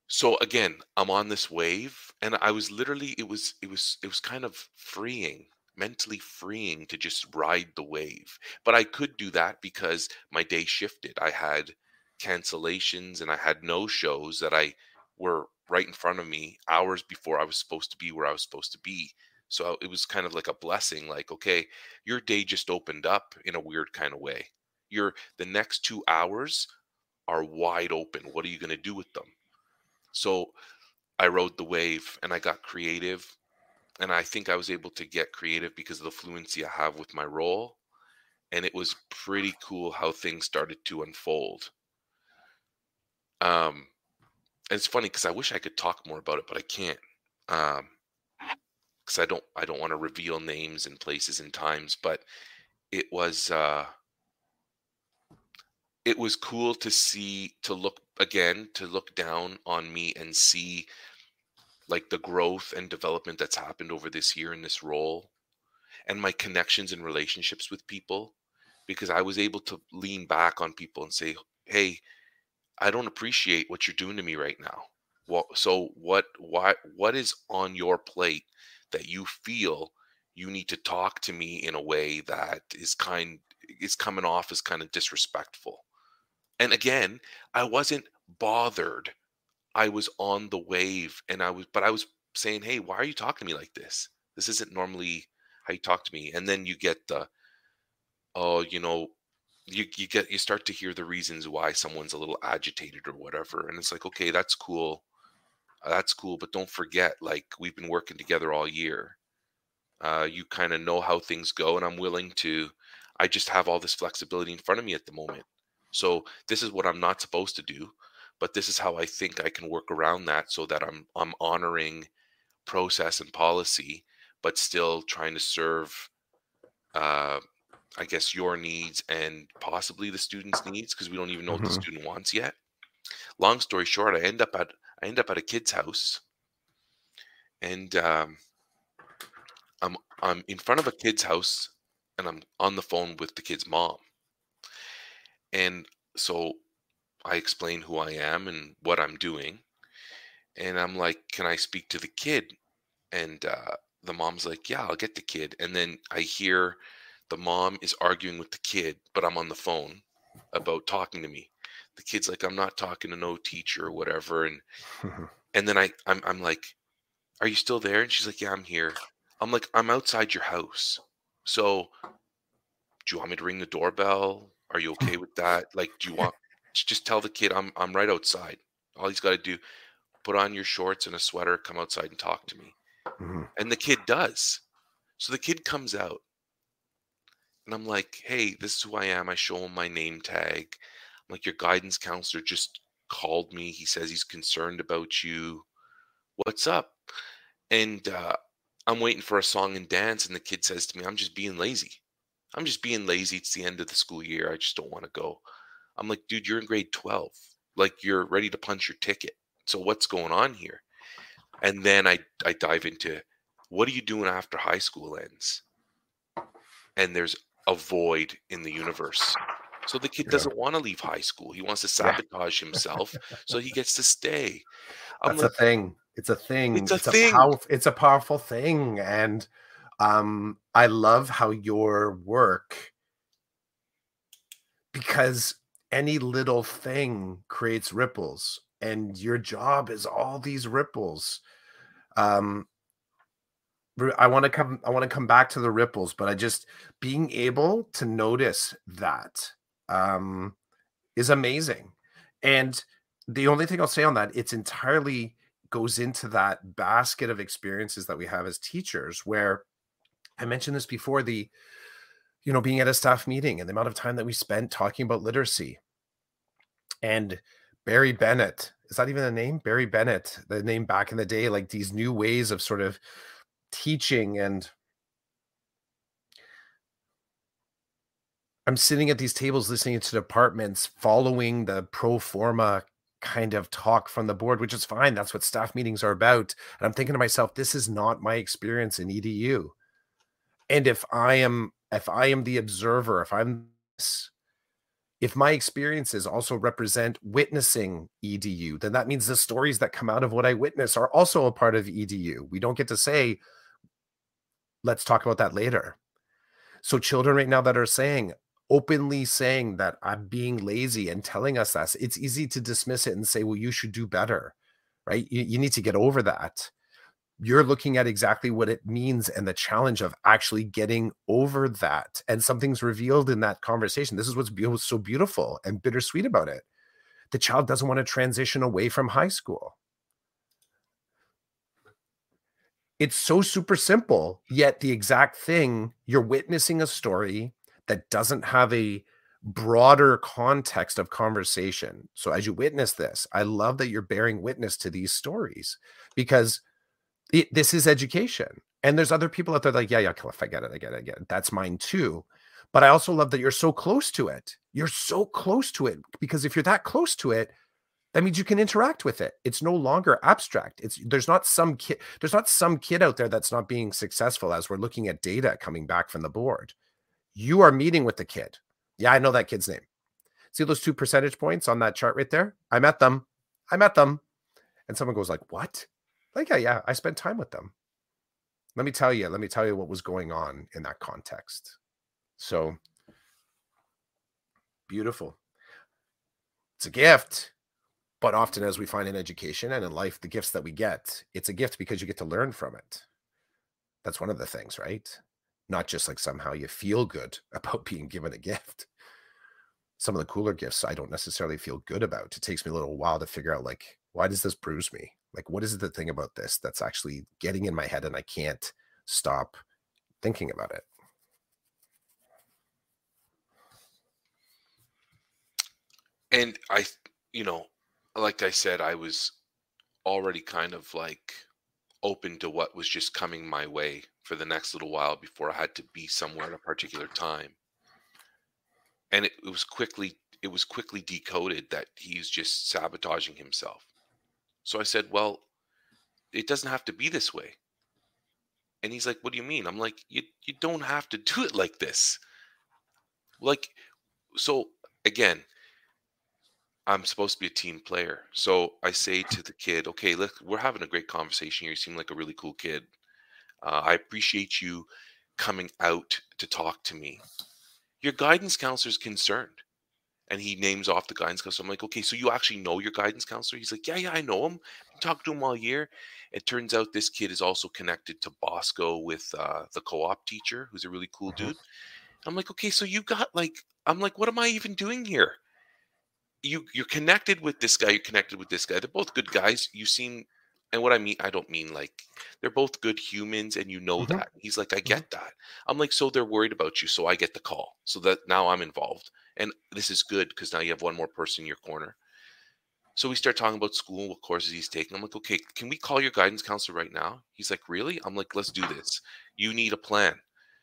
Speaker 1: So again i'm on this wave and i was literally it was it was it was kind of freeing mentally freeing to just ride the wave. But i could do that because my day shifted. I had cancellations and i had no shows that i were right in front of me hours before i was supposed to be where i was supposed to be so it was kind of like a blessing like okay your day just opened up in a weird kind of way your the next 2 hours are wide open what are you going to do with them so I rode the wave and I got creative. And I think I was able to get creative because of the fluency I have with my role. And it was pretty cool how things started to unfold. Um, and it's funny because I wish I could talk more about it, but I can't. Um, because I don't I don't want to reveal names and places and times, but it was uh it was cool to see to look again to look down on me and see like the growth and development that's happened over this year in this role and my connections and relationships with people because I was able to lean back on people and say, "Hey, I don't appreciate what you're doing to me right now." Well, so what why what is on your plate that you feel you need to talk to me in a way that is kind is coming off as kind of disrespectful. And again, I wasn't bothered. I was on the wave and I was, but I was saying, Hey, why are you talking to me like this? This isn't normally how you talk to me. And then you get the, oh, you know, you, you get, you start to hear the reasons why someone's a little agitated or whatever. And it's like, okay, that's cool. That's cool. But don't forget, like, we've been working together all year. Uh, you kind of know how things go. And I'm willing to, I just have all this flexibility in front of me at the moment. So this is what I'm not supposed to do, but this is how I think I can work around that so that I'm I'm honoring process and policy, but still trying to serve uh, I guess your needs and possibly the student's needs because we don't even know mm-hmm. what the mm-hmm. student wants yet. Long story short, I end up at I end up at a kid's house, and um, I'm I'm in front of a kid's house, and I'm on the phone with the kid's mom, and so I explain who I am and what I'm doing. And I'm like, Can I speak to the kid? And uh, the mom's like, Yeah, I'll get the kid. And then I hear the mom is arguing with the kid, but I'm on the phone about talking to me. The kid's like, I'm not talking to no teacher or whatever. And and then I I'm, I'm like, Are you still there? And she's like, Yeah, I'm here. I'm like, I'm outside your house. So do you want me to ring the doorbell? Are you okay with that? Like, do you want just tell the kid I'm I'm right outside. All he's got to do, put on your shorts and a sweater, come outside and talk to me. Mm-hmm. And the kid does. So the kid comes out, and I'm like, "Hey, this is who I am." I show him my name tag. I'm like, "Your guidance counselor just called me. He says he's concerned about you. What's up?" And uh, I'm waiting for a song and dance, and the kid says to me, "I'm just being lazy." I'm just being lazy. It's the end of the school year. I just don't want to go. I'm like, dude, you're in grade 12. Like you're ready to punch your ticket. So what's going on here? And then I I dive into what are you doing after high school ends? And there's a void in the universe. So the kid yeah. doesn't want to leave high school. He wants to sabotage yeah. himself so he gets to stay.
Speaker 2: I'm That's like, a thing. It's a thing.
Speaker 1: It's a it's thing. A
Speaker 2: powerful, it's a powerful thing. And um, I love how your work, because any little thing creates ripples, and your job is all these ripples. Um, I want to come. I want to come back to the ripples, but I just being able to notice that um, is amazing. And the only thing I'll say on that, it's entirely goes into that basket of experiences that we have as teachers, where I mentioned this before the, you know, being at a staff meeting and the amount of time that we spent talking about literacy. And Barrie Bennett, is that even a name? Barrie Bennett, the name back in the day, like these new ways of sort of teaching and I'm sitting at these tables listening to departments following the pro forma kind of talk from the board, which is fine. That's what staff meetings are about. And I'm thinking to myself, this is not my experience in EDU. And if I am if I am the observer, if I'm if my experiences also represent witnessing EDU, then that means the stories that come out of what I witness are also a part of EDU. We don't get to say, let's talk about that later. So, children right now that are saying, openly saying that I'm being lazy and telling us that, it's easy to dismiss it and say, well, you should do better, right? You, you need to get over that you're looking at exactly what it means and the challenge of actually getting over that. And something's revealed in that conversation. This is what's so beautiful and bittersweet about it. The child doesn't want to transition away from high school. It's so super simple, yet the exact thing you're witnessing a story that doesn't have a broader context of conversation. So, as you witness this, I love that you're bearing witness to these stories because it, this is education. And there's other people out there like, yeah, yeah, Cliff, I get it, I get it, I get it. That's mine too. But I also love that you're so close to it. You're so close to it because if you're that close to it, that means you can interact with it. It's no longer abstract. It's there's not some kid, there's not some kid out there that's not being successful as we're looking at data coming back from the board. You are meeting with the kid. Yeah, I know that kid's name. See those two percentage points on that chart right there? I met them. I met them. And someone goes like, "What?" Like, yeah, yeah, I spent time with them. Let me tell you, let me tell you what was going on in that context. So beautiful. It's a gift, but often, as we find in education and in life, the gifts that we get, it's a gift because you get to learn from it. That's one of the things, right? Not just like somehow you feel good about being given a gift. Some of the cooler gifts I don't necessarily feel good about. It takes me a little while to figure out, like, why does this bruise me? Like, what is the thing about this that's actually getting in my head and I can't stop thinking about it?
Speaker 1: And I, you know, like I said, I was already kind of like open to what was just coming my way for the next little while before I had to be somewhere at a particular time. And it, it was quickly it was quickly decoded that he's just sabotaging himself. So I said, Well, it doesn't have to be this way. And he's like, What do you mean? I'm like, You you don't have to do it like this. Like, so again, I'm supposed to be a team player. So I say to the kid, okay, look, we're having a great conversation here. You seem like a really cool kid. Uh, I appreciate you coming out to talk to me. Your guidance counselor is concerned and he names off the guidance counselor. I'm like, okay, so you actually know your guidance counselor? He's like, yeah, yeah, I know him. Talked to him all year. It turns out this kid is also connected to Bosco with uh, the co-op teacher, who's a really cool mm-hmm. dude. I'm like, okay, so you got like, I'm like, what am I even doing here? You you're connected with this guy. You're connected with this guy. They're both good guys. You seem, and what I mean, I don't mean like they're both good humans, and you know mm-hmm. that. He's like, I mm-hmm. get that. I'm like, so they're worried about you, so I get the call, so that now I'm involved. And this is good because now you have one more person in your corner. So we start talking about school, what courses he's taking. I'm like, okay, can we call your guidance counselor right now? He's like, really? I'm like, let's do this. You need a plan.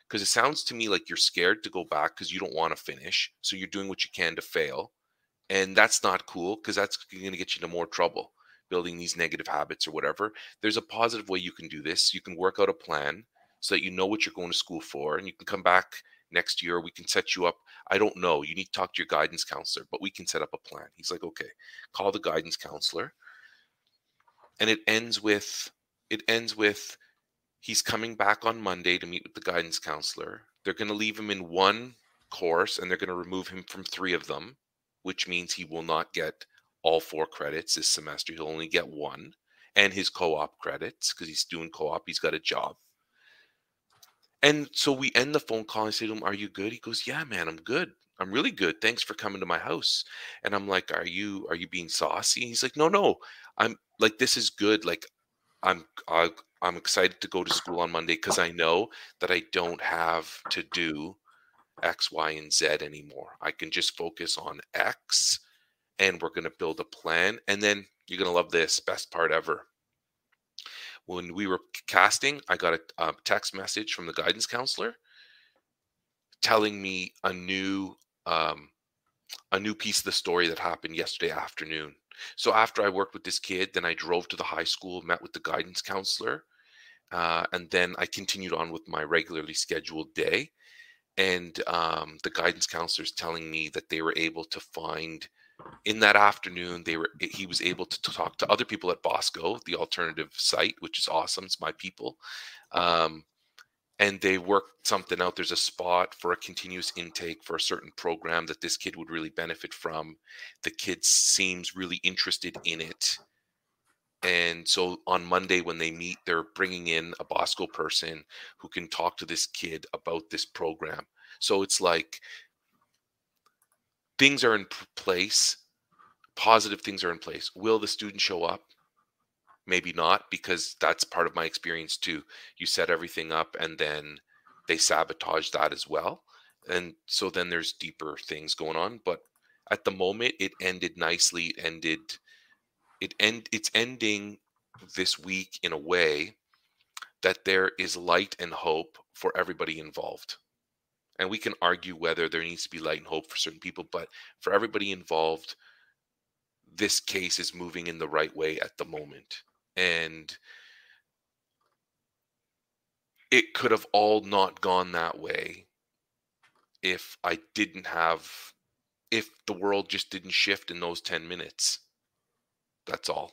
Speaker 1: Because it sounds to me like you're scared to go back because you don't want to finish. So you're doing what you can to fail. And that's not cool because that's going to get you into more trouble building these negative habits or whatever. There's a positive way you can do this. You can work out a plan so that you know what you're going to school for and you can come back next year we can set you up i don't know you need to talk to your guidance counselor but we can set up a plan he's like okay call the guidance counselor and it ends with it ends with he's coming back on monday to meet with the guidance counselor they're going to leave him in one course and they're going to remove him from three of them which means he will not get all four credits this semester he'll only get one and his co-op credits because he's doing co-op he's got a job and so we end the phone call. And I say to him, Are you good? He goes, Yeah, man, I'm good. I'm really good. Thanks for coming to my house. And I'm like, Are you are you being saucy? He's like, No, no. I'm like, this is good. Like, I'm I, I'm excited to go to school on Monday because I know that I don't have to do X, Y, and Z anymore. I can just focus on X and we're going to build a plan. And then you're going to love this best part ever when we were casting, I got a, a text message from the guidance counselor telling me a new um, a new piece of the story that happened yesterday afternoon. So after I worked with this kid, then I drove to the high school, met with the guidance counselor, uh, and then I continued on with my regularly scheduled day. And um, the guidance counselors telling me that they were able to find in that afternoon they were he was able to talk to other people at bosco the alternative site which is awesome it's my people um, and they worked something out there's a spot for a continuous intake for a certain program that this kid would really benefit from the kid seems really interested in it and so on monday when they meet they're bringing in a bosco person who can talk to this kid about this program. So it's like things are in place positive things are in place. Will the student show up? Maybe not because that's part of my experience too. You set everything up and then they sabotage that as well and so then there's deeper things going on but at the moment it ended nicely it ended it end it's ending this week in a way that there is light and hope for everybody involved and we can argue whether there needs to be light and hope for certain people but for everybody involved this case is moving in the right way at the moment and it could have all not gone that way if I didn't have if the world just didn't shift in those 10 minutes. That's all.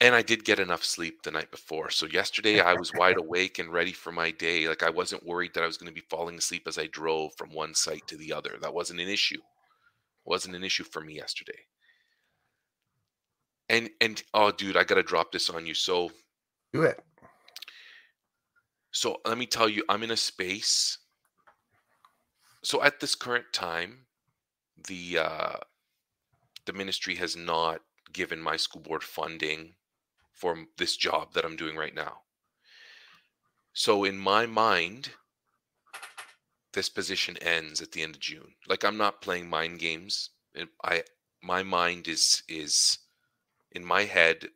Speaker 1: And I did get enough sleep the night before. So yesterday I was wide awake and ready for my day. Like I wasn't worried that I was going to be falling asleep as I drove from one site to the other. That wasn't an issue. It wasn't an issue for me yesterday and and oh dude i gotta drop this on you so
Speaker 2: do it
Speaker 1: so let me tell you i'm in a space so at this current time the uh the ministry has not given my school board funding for this job that i'm doing right now so in my mind this position ends at the end of june like i'm not playing mind games i my mind is is in my head,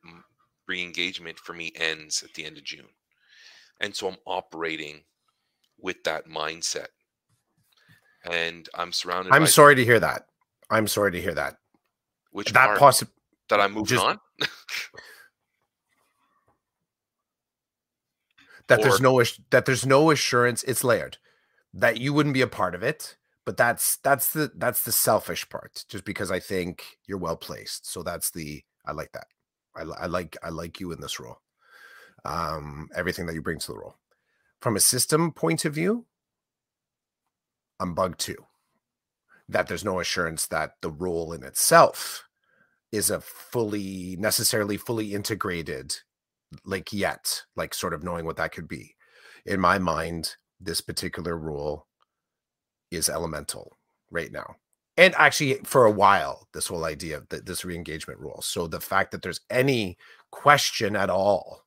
Speaker 1: re-engagement for me ends at the end of June, and so I'm operating with that mindset, and I'm surrounded.
Speaker 2: I'm sorry to hear that. I'm sorry to hear that.
Speaker 1: Which
Speaker 2: that possible
Speaker 1: that I'm moving just, on.
Speaker 2: that or, there's no that there's no assurance. It's layered that you wouldn't be a part of it but that's that's the that's the selfish part just because i think you're well placed so that's the I like that. I, I like I like you in this role. Um, everything that you bring to the role. From a system point of view, I'm bugged too. That there's no assurance that the role in itself is a fully necessarily fully integrated like yet like sort of knowing what that could be. In my mind this particular rule is elemental right now. And actually for a while this whole idea of the, this re-engagement rule so the fact that there's any question at all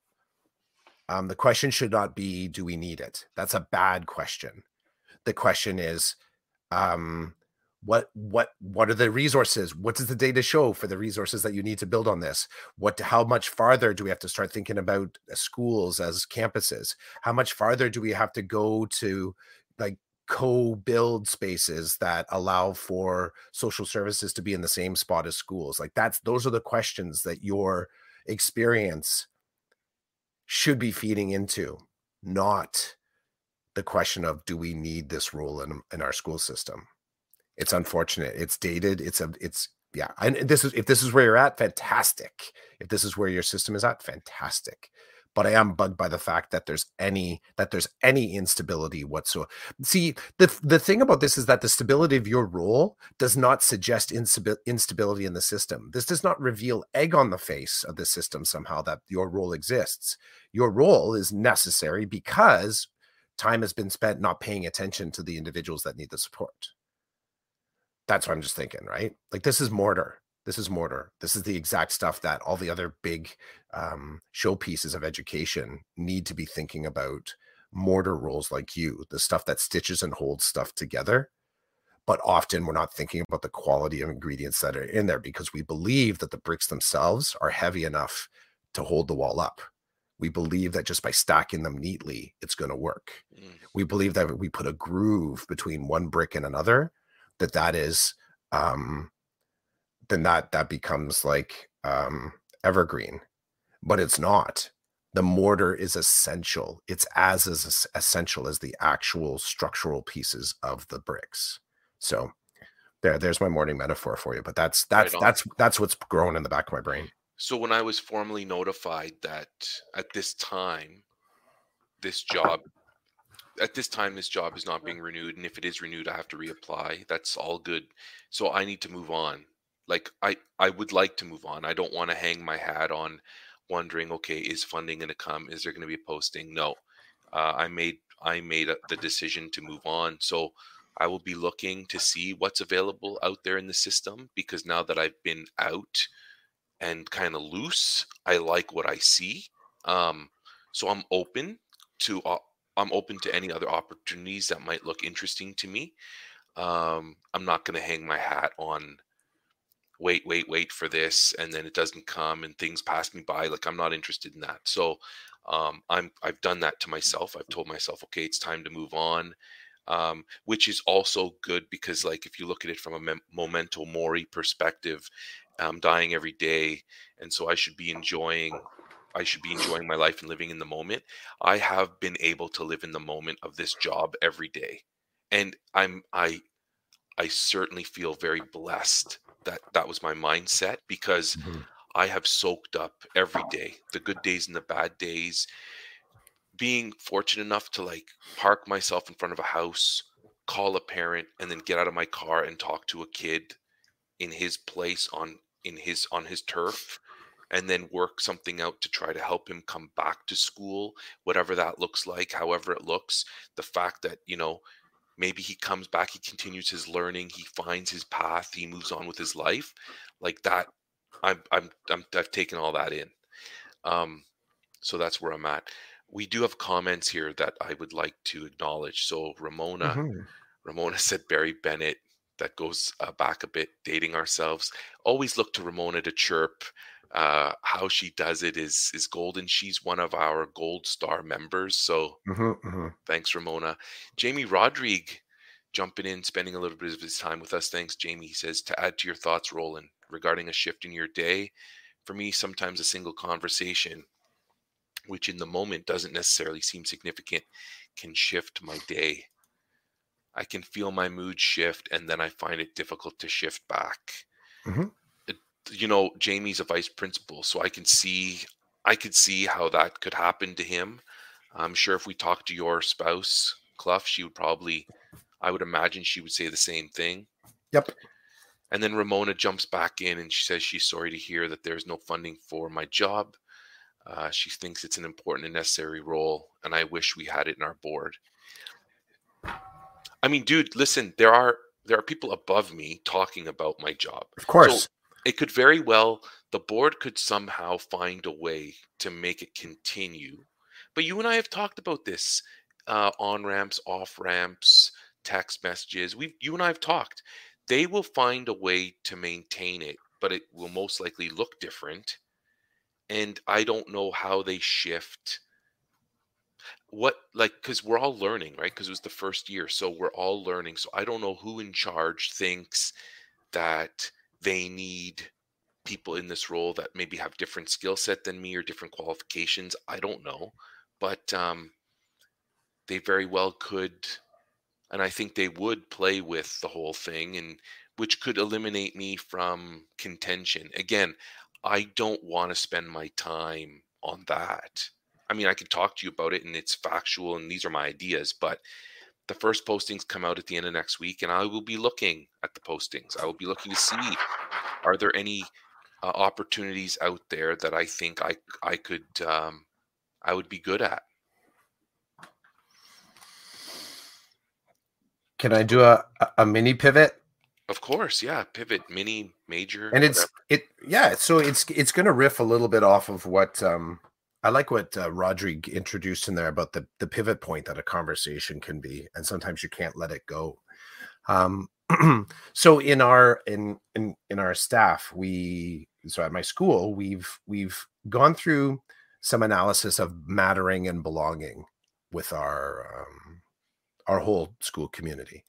Speaker 2: um, the question should not be do we need it? That's a bad question. The question is um, what what what are the resources? What does the data show for the resources that you need to build on this? What how much farther do we have to start thinking about uh, schools as campuses? How much farther do we have to go to like co-build spaces that allow for social services to be in the same spot as schools? Like that's those are the questions that your experience should be feeding into not the question of do we need this rule in, in our school system it's unfortunate it's dated it's a it's yeah and this is if this is where you're at fantastic if this is where your system is at fantastic but I am bugged by the fact that there's any that there's any instability whatsoever. See, the the thing about this is that the stability of your role does not suggest instability in the system. This does not reveal egg on the face of the system somehow that your role exists. Your role is necessary because time has been spent not paying attention to the individuals that need the support. That's what I'm just thinking, right? Like this is mortar. This is mortar. This is the exact stuff that all the other big um, showpieces of education need to be thinking about. Mortar roles like you, the stuff that stitches and holds stuff together. But often we're not thinking about the quality of ingredients that are in there because we believe that the bricks themselves are heavy enough to hold the wall up. We believe that just by stacking them neatly, it's going to work. Mm. We believe that we put a groove between one brick and another, that that is um, then that that becomes like um evergreen but it's not. The mortar is essential. It's as as essential as the actual structural pieces of the bricks. So there there's my morning metaphor for you but that's that's
Speaker 1: Right
Speaker 2: that's that's what's growing in the back of my brain.
Speaker 1: So when I was formally notified that at this time, this job, at this time, this job is not being renewed, and if it is renewed, I have to reapply. That's all good. So I need to move on. Like I, I would like to move on. I don't want to hang my hat on wondering, okay, is funding going to come? Is there going to be a posting? No. Uh, I made I made a- the decision to move on. So I will be looking to see what's available out there in the system because now that I've been out and kind of loose. I like what I see. Um, so I'm open to uh, I'm open to any other opportunities that might look interesting to me. Um, I'm not going to hang my hat on wait, wait, wait for this, and then it doesn't come and things pass me by. Like I'm not interested in that. So um, I'm I've done that to myself. I've told myself, okay, it's time to move on. Um, which is also good because, like, if you look at it from a mem- memento mori perspective, I'm dying every day, and so I should be enjoying. I should be enjoying my life and living in the moment. I have been able to live in the moment of this job every day, and I'm I I certainly feel very blessed that that was my mindset because mm-hmm. I have soaked up every day, the good days and the bad days. Being fortunate enough to like park myself in front of a house, call a parent, and then get out of my car and talk to a kid in his place on in his on his turf and then work something out to try to help him come back to school whatever that looks like however it looks the fact that you know maybe he comes back he continues his learning he finds his path he moves on with his life like that i'm i'm, I'm i've taken all that in um so that's where i'm at we do have comments here that i would like to acknowledge so ramona
Speaker 2: Mhm.
Speaker 1: Ramona said Barrie Bennett. That goes uh, back a bit, dating ourselves. Always look to Ramona to chirp. Uh, how she does it is is golden. She's one of our gold star members. So
Speaker 2: Mhm, mhm.
Speaker 1: thanks, Ramona. Jamie Rodrigue jumping in, spending a little bit of his time with us. Thanks, Jamie. He says to add to your thoughts, Roland, regarding a shift in your day. For me, sometimes a single conversation, which in the moment doesn't necessarily seem significant, can shift my day. I can feel my mood shift, and then I find it difficult to shift back.
Speaker 2: Mhm.
Speaker 1: You know, Jamie's a vice principal, so I can see, I could see how that could happen to him. I'm sure if we talked to your spouse, Clough, she would probably, I would imagine she would say the same thing.
Speaker 2: Yep.
Speaker 1: And then Ramona jumps back in and she says she's sorry to hear that there's no funding for my job. Uh, she thinks it's an important and necessary role, and I wish we had it in our board. I mean, dude, listen, there are there are people above me talking about my job.
Speaker 2: Of course.
Speaker 1: It could very well the board could somehow find a way to make it continue. But you and I have talked about this uh, on ramps, off ramps, text messages. We, you and I have talked. They will find a way to maintain it, but it will most likely look different. And I don't know how they shift what like because we're all learning right because it was the first year so we're all learning so i don't know who in charge thinks that they need people in this role that maybe have different skill set than me or different qualifications i don't know. But um they very well could and i think they would play with the whole thing and which could eliminate me from contention. Again i don't want to spend my time on that. I mean, I could talk to you about it and it's factual and these are my ideas, but the first postings come out at the end of next week and I will be looking at the postings. I will be looking to see are there any uh, opportunities out there that I think I I could um, I would be good at.
Speaker 2: Can I do a, a- mini pivot?
Speaker 1: Of course, yeah, pivot, mini, major,
Speaker 2: And it's
Speaker 1: whatever.
Speaker 2: it yeah, so it's it's going to riff a little bit off of what um I like what uh, Rodrigue introduced in there about the the pivot point that a conversation can be and sometimes you can't let it go. Um so in our in in in our staff we so at my school we've we've gone through some analysis of mattering and belonging with our um, our whole school community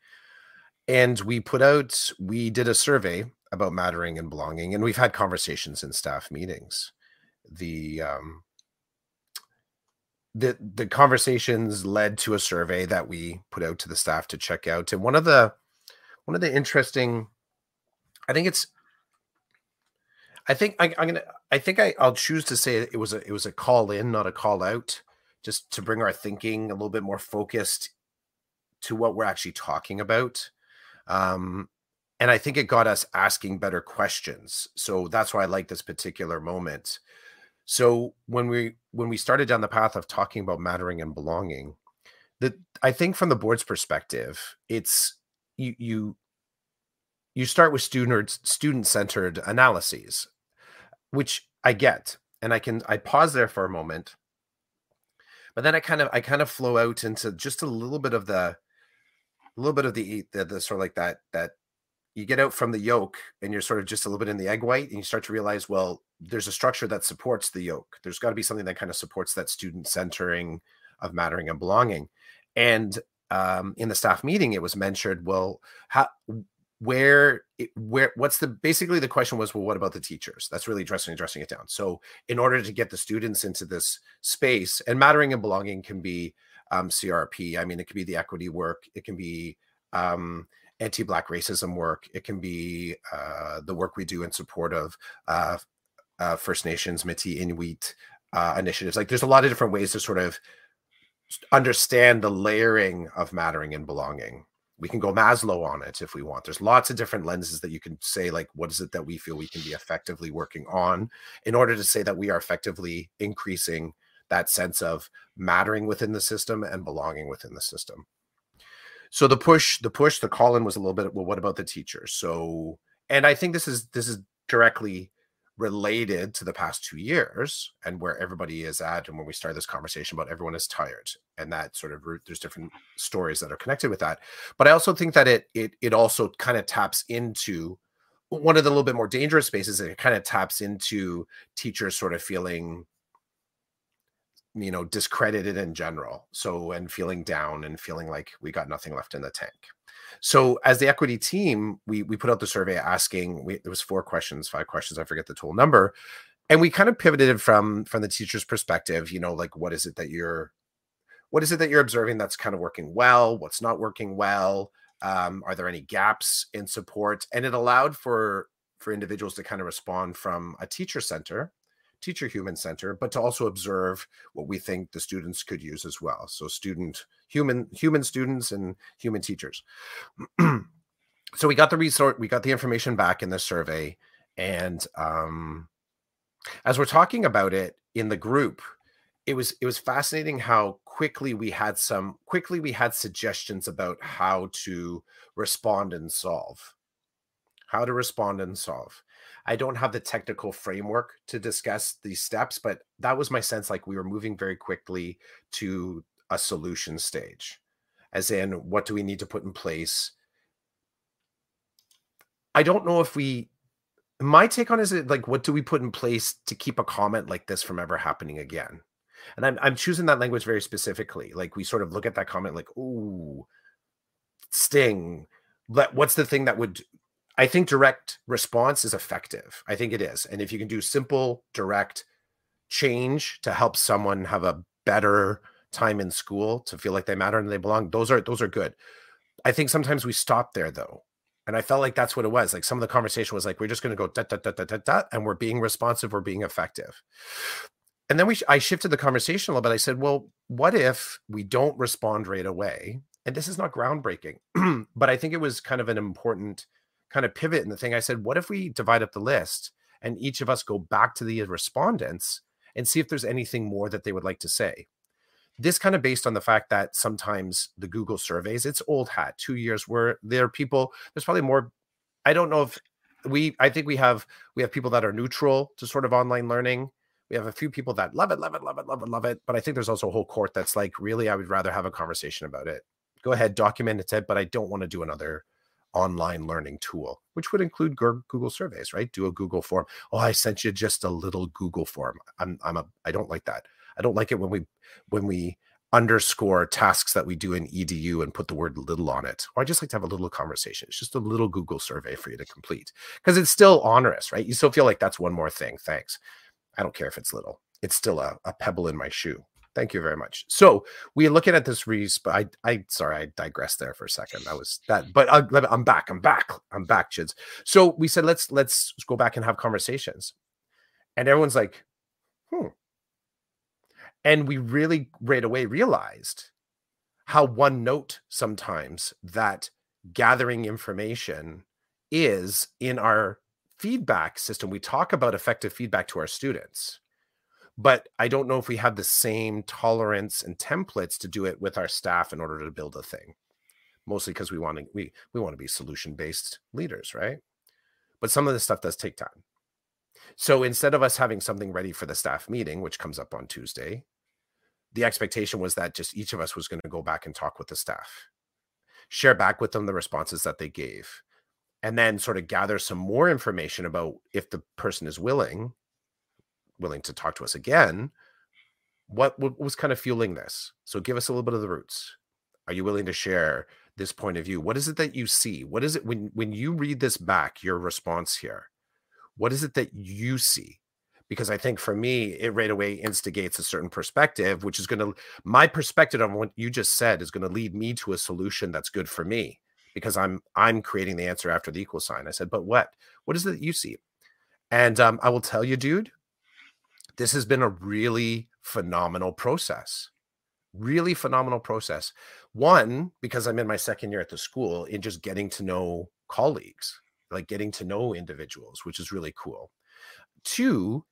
Speaker 2: and we put out we did a survey about mattering and belonging, and we've had conversations in staff meetings. The um, the the conversations led to a survey that we put out to the staff to check out, and one of the one of the interesting, I think it's I think I, am gonna. I think I, I'll choose to say it was a it was a call in, not a call out, just to bring our thinking a little bit more focused to what we're actually talking about. Um, and I think it got us asking better questions. So that's why I like this particular moment. So when we when we started down the path of talking about mattering and belonging, that I think from the board's perspective, it's you you you start with student student centered analyses which I get. And I can I pause there for a moment. But then I kind of I kind of flow out into just a little bit of the a little bit of the the, the sort of like that that you get out from the yolk and you're sort of just a little bit in the egg white and you start to realize well there's a structure that supports the yolk. There's got to be something that kind of supports that student centering of mattering and belonging. And um, in the staff meeting it was mentioned well how where where what's the basically the question was well what about the teachers? That's really addressing addressing it down. So in order to get the students into this space and mattering and belonging can be um, crp i mean it could be the equity work it can be um, anti-black racism work it can be uh, the work we do in support of uh, uh, first nations métis inuit uh, initiatives like there's a lot of different ways to sort of understand the layering of mattering and belonging we can go Maslow on it if we want. There's lots of different lenses that you can say, like, what is it that we feel we can be effectively working on in order to say that we are effectively increasing that sense of mattering within the system and belonging within the system. So the push, the push, the call in was a little bit, well, what about the teachers? So, and I think this is this is directly related to the past two years and where everybody is at and when we start this conversation about everyone is tired and that sort of root there's different stories that are connected with that but i also think that it it it also kind of taps into one of the little bit more dangerous spaces and it kind of taps into teachers sort of feeling you know discredited in general so and feeling down and feeling like we got nothing left in the tank so as the equity team, we we put out the survey asking. We, there was four questions, five questions. I forget the total number, and we kind of pivoted from from the teacher's perspective. You know, like what is it that you're, what is it that you're observing that's kind of working well? What's not working well? Um, are there any gaps in support? And it allowed for for individuals to kind of respond from a teacher center teacher human center, but to also observe what we think the students could use as well. So student human human students and human teachers. so we got the resort, we got the information back in the survey, and um, as we're talking about it in the group, it was it was fascinating how quickly we had some quickly we had suggestions about how to respond and solve how to respond and solve I don't have the technical framework to discuss these steps, but that was my sense like we were moving very quickly to a solution stage. As in, what do we need to put in place? I don't know if we my take on is it like what do we put in place to keep a comment like this from ever happening again? And I'm I'm choosing that language very specifically. Like we sort of look at that comment like, ooh, sting. What's the thing that would I think direct response is effective. I think it is. And if you can do simple, direct change to help someone have a better time in school to feel like they matter and they belong, those are those are good. I think sometimes we stop there though. And I felt like that's what it was. Like some of the conversation was like, we're just going to go da, da, da, da, da, da, and we're being responsive, we're being effective. And then we, I shifted the conversation a little bit. I said, well, what if we don't respond right away? And this is not groundbreaking, but I think it was kind of an important kind of pivot in the thing, I said, what if we divide up the list and each of us go back to the respondents and see if there's anything more that they would like to say? This kind of based on the fact that sometimes the Google surveys, it's old hat, two years where there are people, there's probably more. I don't know if we, I think we have, we have people that are neutral to sort of online learning. We have a few people that love it, love it, love it, love it, love it. But I think there's also a whole court that's like, really, I would rather have a conversation about it. Go ahead, document it, but I don't want to do another online learning tool, which would include Google surveys, right? Do a Google form. Oh, I sent you just a little Google form. I'm I'm a I don't like that. I don't like it when we when we underscore tasks that we do in edu and put the word little on it or i just like to have a little conversation it's just a little google survey for you to complete because it's still onerous right you still feel like that's one more thing thanks i don't care if it's little it's still a, a pebble in my shoe thank you very much. So we're looking at this but i i sorry i digressed there for a second. I was that but I, i'm back i'm back i'm back chids so we said let's let's go back and have conversations. And everyone's like hmm. And we really right away realized how one note sometimes that gathering information is in our feedback system. We talk about effective feedback to our students, but I don't know if we have the same tolerance and templates to do it with our staff in order to build a thing. Mostly because we want to we we want to be solution based leaders, right? But some of this stuff does take time. So instead of us having something ready for the staff meeting, which comes up on Tuesday, the expectation was that just each of us was going to go back and talk with the staff, share back with them the responses that they gave, and then sort of gather some more information about if the person is willing, willing to talk to us again. What, what was kind of fueling this? So give us a little bit of the roots. Are you willing to share this point of view? What is it that you see? What is it when when you read this back, your response here? What is it that you see? because I think for me, it right away instigates a certain perspective, which is going to, my perspective on what you just said is going to lead me to a solution that's good for me because I'm, I'm creating the answer after the equal sign. I said, but what, what is it that you see? And um, I will tell you, dude, this has been a really phenomenal process. Really phenomenal process. One, because I'm in my second year at the school in just getting to know colleagues, like getting to know individuals, which is really cool. Two,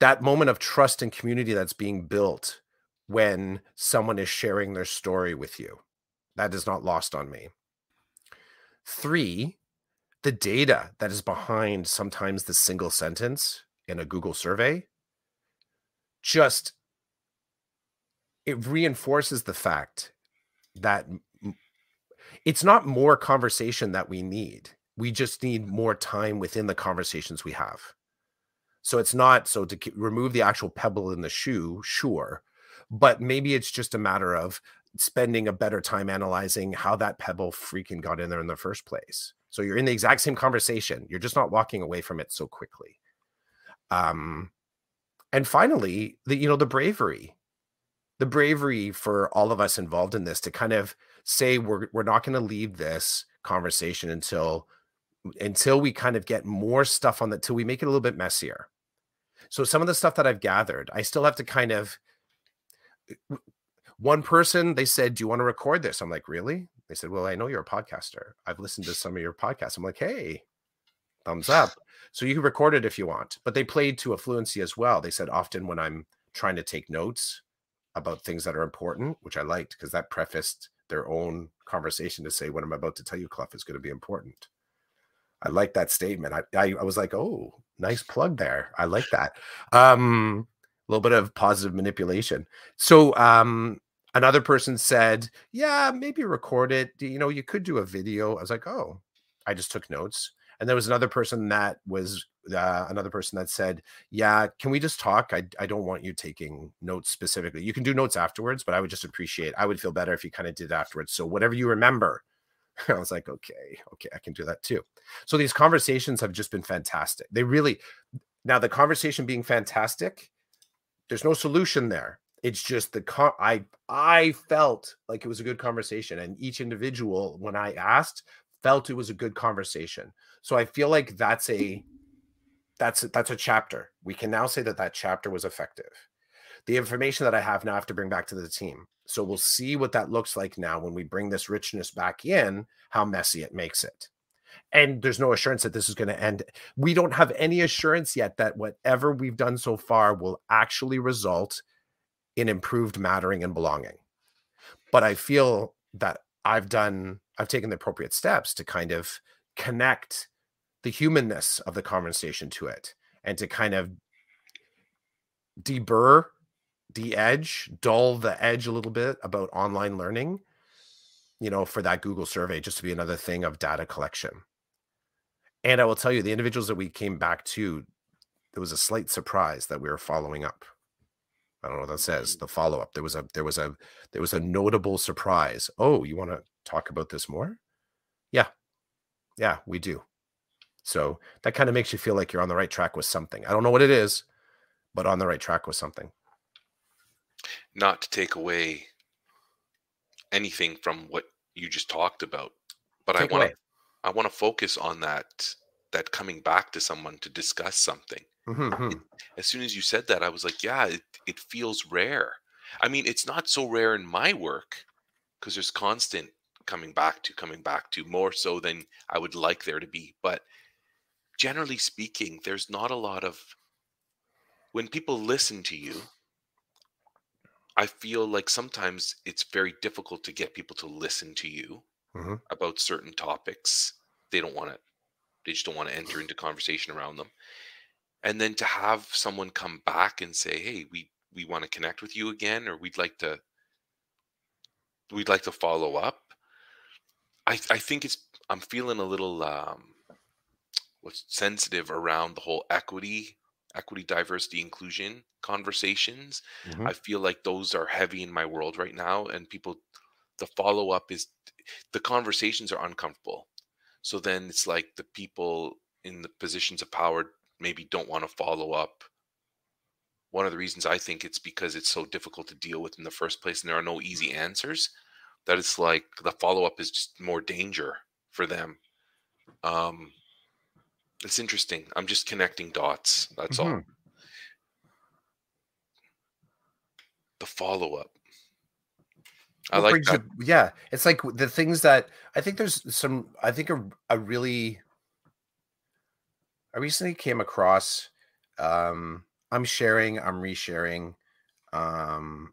Speaker 2: that moment of trust and community that's being built when someone is sharing their story with you. That is not lost on me. Three, the data that is behind sometimes the single sentence in a Google survey just it reinforces the fact that it's not more conversation that we need. We just need more time within the conversations we have. So it's not so to remove the actual pebble in the shoe, sure, but maybe it's just a matter of spending a better time analyzing how that pebble freaking got in there in the first place. So you're in the exact same conversation. You're just not walking away from it so quickly. Um, and finally, the you know the bravery, the bravery for all of us involved in this to kind of say we're we're not going to leave this conversation until until we kind of get more stuff on that till we make it a little bit messier so some of the stuff that I've gathered, I still have to kind of one person they said, "Do you want to record this?" I'm like, "Really?" They said, "Well, I know you're a podcaster. I've listened to some of your podcasts." I'm like, "Hey, thumbs up." So you can record it if you want. But they played to a fluency as well. They said often when I'm trying to take notes about things that are important, which I liked because that prefaced their own conversation to say what I'm about to tell you, Clough, is going to be important. I like that statement. I, I, I was like, oh, nice plug there. I like that. Um, a little bit of positive manipulation. So um, another person said, yeah, maybe record it. You know, you could do a video. I was like, oh, I just took notes. And there was another person that was uh, another person that said, "Yeah, can we just talk? I I don't want you taking notes specifically. You can do notes afterwards, but I would just appreciate. I would feel better if you kind of did afterwards. So whatever you remember, I was like, okay, okay, I can do that too. So these conversations have just been fantastic. They really, now the conversation being fantastic, there's no solution there. It's just the con- I I felt like it was a good conversation, and each individual, when I asked, felt it was a good conversation. So I feel like that's a that's that's a chapter. We can now say that that chapter was effective. The information that I have now I have to bring back to the team. So we'll see what that looks like now when we bring this richness back in, how messy it makes it. And there's no assurance that this is going to end. We don't have any assurance yet that whatever we've done so far will actually result in improved mattering and belonging. But I feel that I've done, I've taken the appropriate steps to kind of connect the humanness of the conversation to it and to kind of deburr de-edge, dull the edge a little bit about online learning, you know, for that Google survey, just to be another thing of data collection. And I will tell you, the individuals that we came back to, there was a slight surprise that we were following up. I don't know what that says. The mm. follow up. There was a there was a there was a notable surprise. Oh, you want to talk about this more? Yeah. Yeah, we do. So that kind of makes you feel like you're on the right track with something. I don't know what it is, but on the right track with something.
Speaker 1: Not to take away anything from what you just talked about, but take I want to I want to focus on that that coming back to someone to discuss something. Mm-hmm. It, as soon as you said that, I was like, yeah, it, it feels rare. I mean, it's not so rare in my work because there's constant coming back to, coming back to more so than I would like there to be. But generally speaking, there's not a lot of when people listen to you. I feel like sometimes it's very difficult to get people to listen to you mm-hmm. about certain topics. They don't want to, they just don't want to enter into conversation around them. And then to have someone come back and say, "Hey, we we want to connect with you again, or we'd like to we'd like to follow up." I I think it's I'm feeling a little um, what's sensitive around the whole equity equity diversity inclusion conversations. Mm-hmm. i feel like those are heavy in my world right now and people the follow up is the conversations are uncomfortable. So then it's like the people in the positions of power maybe don't want to follow up. One of the reasons i think it's because it's so difficult to deal with in the first place and there are no easy answers that it's like the follow up is just more danger for them. Um it's interesting. I'm just connecting dots. That's mm-hmm. all. The follow up. I like that.
Speaker 2: You, yeah, it's like the things that I think there's some. I think a, a really. I recently came across. Um, I'm sharing. I'm resharing. Um,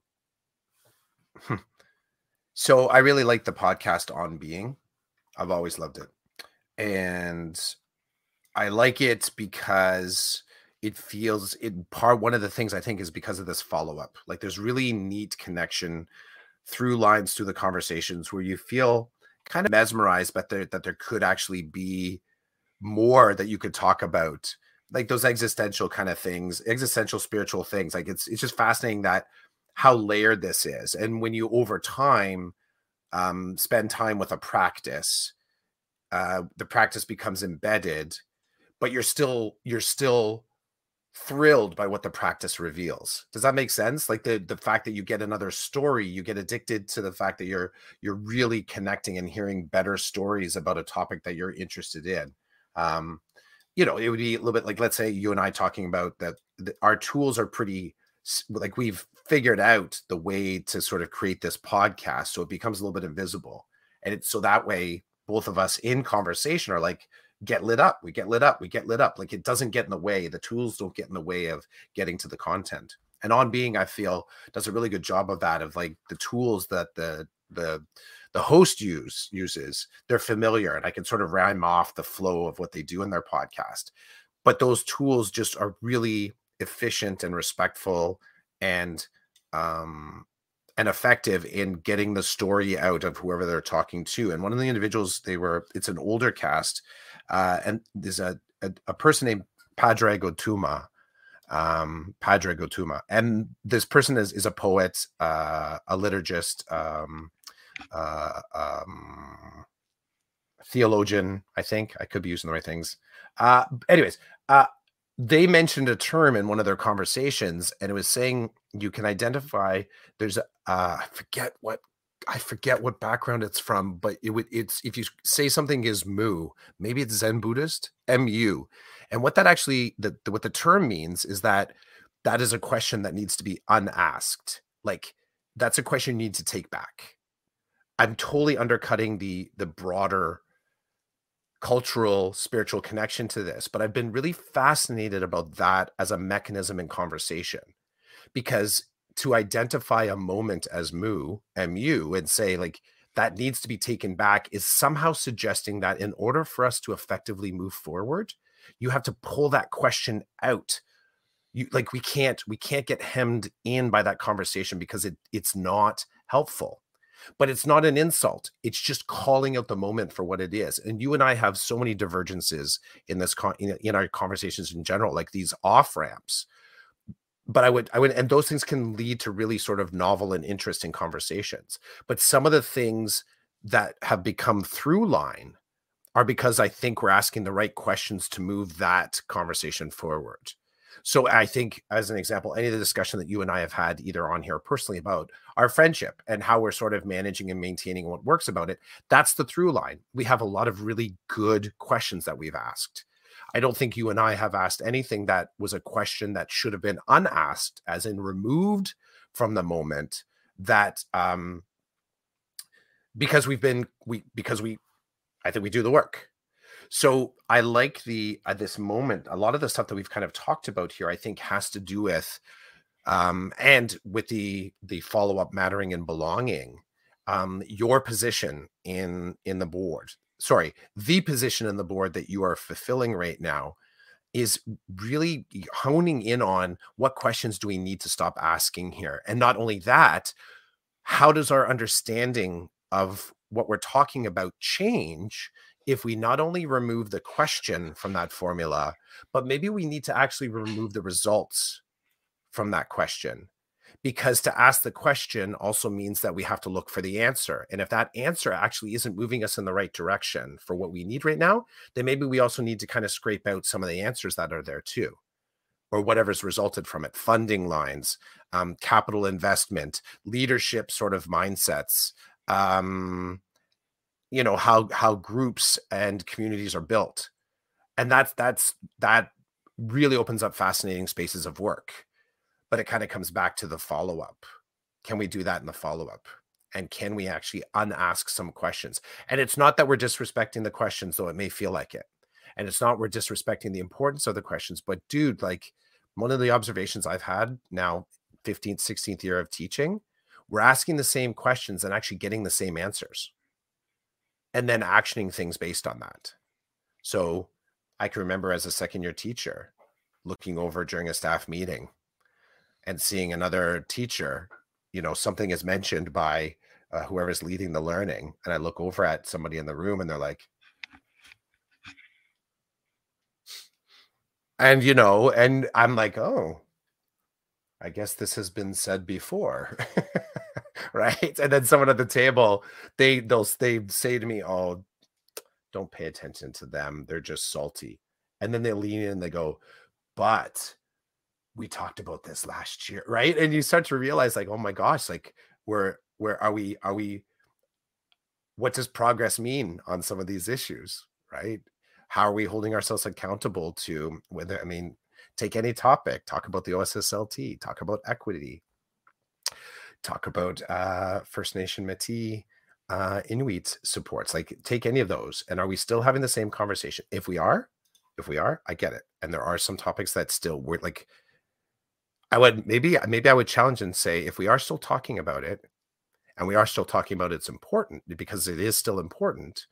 Speaker 2: so I really like the podcast on being. I've always loved it, and I like it because it feels it part one of the things I think is because of this follow up. Like there's really neat connection through lines through the conversations where you feel kind of mesmerized, but there, that there could actually be more that you could talk about, like those existential kind of things, existential spiritual things. Like it's it's just fascinating that how layered this is, and when you over time um, spend time with a practice, uh, the practice becomes embedded but you're still you're still thrilled by what the practice reveals. Does that make sense? Like the the fact that you get another story you get addicted to the fact that you're you're really connecting and hearing better stories about a topic that you're interested in. Um you know it would be a little bit like let's say you and i talking about that our tools are pretty like we've figured out the way to sort of create this podcast so it becomes a little bit invisible. And it's so that way both of us in conversation are like get lit up we get lit up we get lit up. Like it doesn't get in the way the tools don't get in the way of getting to the content. And on being i feel does a really good job of that of like the tools that the the the host use uses they're familiar and i can sort of rhyme off the flow of what they do in their podcast. But those tools just are really efficient and respectful and um and effective in getting the story out of whoever they're talking to. And one of the individuals they were it's an older cast uh, and there's a, a, a person named Pádraig Ó Tuama, um, Pádraig Ó Tuama, and this person is is a poet, uh, a liturgist, um, uh, um, theologian. I think I could be using the right things. Uh, anyways, uh, they mentioned a term in one of their conversations, and it was saying you can identify. There's a uh, I forget what I forget what background it's from, but it would it's if you say something is mu, maybe it's Zen Buddhist, mu. And what that actually the, the what the term means is that that is a question that needs to be unasked. Like that's a question you need to take back. I'm totally undercutting the the broader cultural spiritual connection to this, but I've been really fascinated about that as a mechanism in conversation because to identify a moment as mu mu and say like that needs to be taken back is somehow suggesting that in order for us to effectively move forward you have to pull that question out. You like we can't we can't get hemmed in by that conversation because it it's not helpful. But it's not an insult it's just calling out the moment for what it is. And you and i have so many divergences in this con- in, in our conversations in general like these off ramps but I would, I would, and those things can lead to really sort of novel and interesting conversations. But some of the things that have become through line are because I think we're asking the right questions to move that conversation forward. So I think, as an example, any of the discussion that you and I have had either on here personally about our friendship and how we're sort of managing and maintaining what works about it, that's the through line. We have a lot of really good questions that we've asked. I don't think you and I have asked anything that was a question that should have been unasked, as in removed from the moment that um because we've been we because we I think we do the work. So I like the at this moment a lot of the stuff that we've kind of talked about here. I think has to do with um, and with the the follow up mattering and belonging. Um, your position in in the board, sorry, the position in the board that you are fulfilling right now is really honing in on what questions do we need to stop asking here, and not only that, how does our understanding of what we're talking about change if we not only remove the question from that formula, but maybe we need to actually remove the results from that question. Because to ask the question also means that we have to look for the answer. And if that answer actually isn't moving us in the right direction for what we need right now, then maybe we also need to kind of scrape out some of the answers that are there too, or whatever's resulted from it funding lines, um, capital investment, leadership sort of mindsets, um, you know how how groups and communities are built and that's that's that really opens up fascinating spaces of work but it kind of comes back to the follow up can we do that in the follow up and can we actually unask some questions? And it's not that we're disrespecting the questions though it may feel like it. And it's not we're disrespecting the importance of the questions but dude like one of the observations i've had now 15th 16th year of teaching we're asking the same questions and actually getting the same answers. And then actioning things based on that. So I can remember as a second year teacher looking over during a staff meeting and seeing another teacher, you know, something is mentioned by uh, whoever's leading the learning. And I look over at somebody in the room and they're like, and you know, and I'm like, oh, I guess this has been said before. right? And then someone at the table, they they'll they say to me, "Oh, don't pay attention to them. They're just salty." And then they lean in and they go, "But we talked about this last year, right?" And you start to realize, like, "Oh my gosh, like, where where are we? Are we? What does progress mean on some of these issues, right? How are we holding ourselves accountable to whether? I mean." Take any topic, talk about the OSSLT, talk about equity, talk about uh, First Nation Métis, uh, Inuit supports. Like, take any of those, and are we still having the same conversation? If we are, if we are, I get it. And there are some topics that still were like, I would maybe uh, maybe I would challenge and say if we are still talking about it, and we are still talking about it's important eh, because it is still important.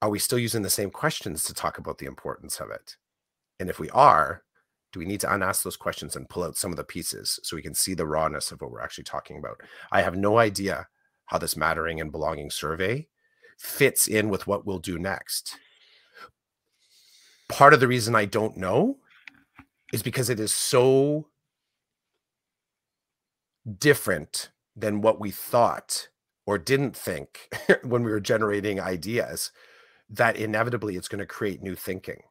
Speaker 2: Are we still using the same questions to talk about the importance of it? And if we are, do we need to unask those questions and pull out some of the pieces so we can see the rawness of what we're actually talking about? I have no idea how this mattering and belonging survey fits in with what we'll do next. Part of the reason I don't know is because it is so different than what we thought or didn't think when we were generating ideas that inevitably it's going to create new thinking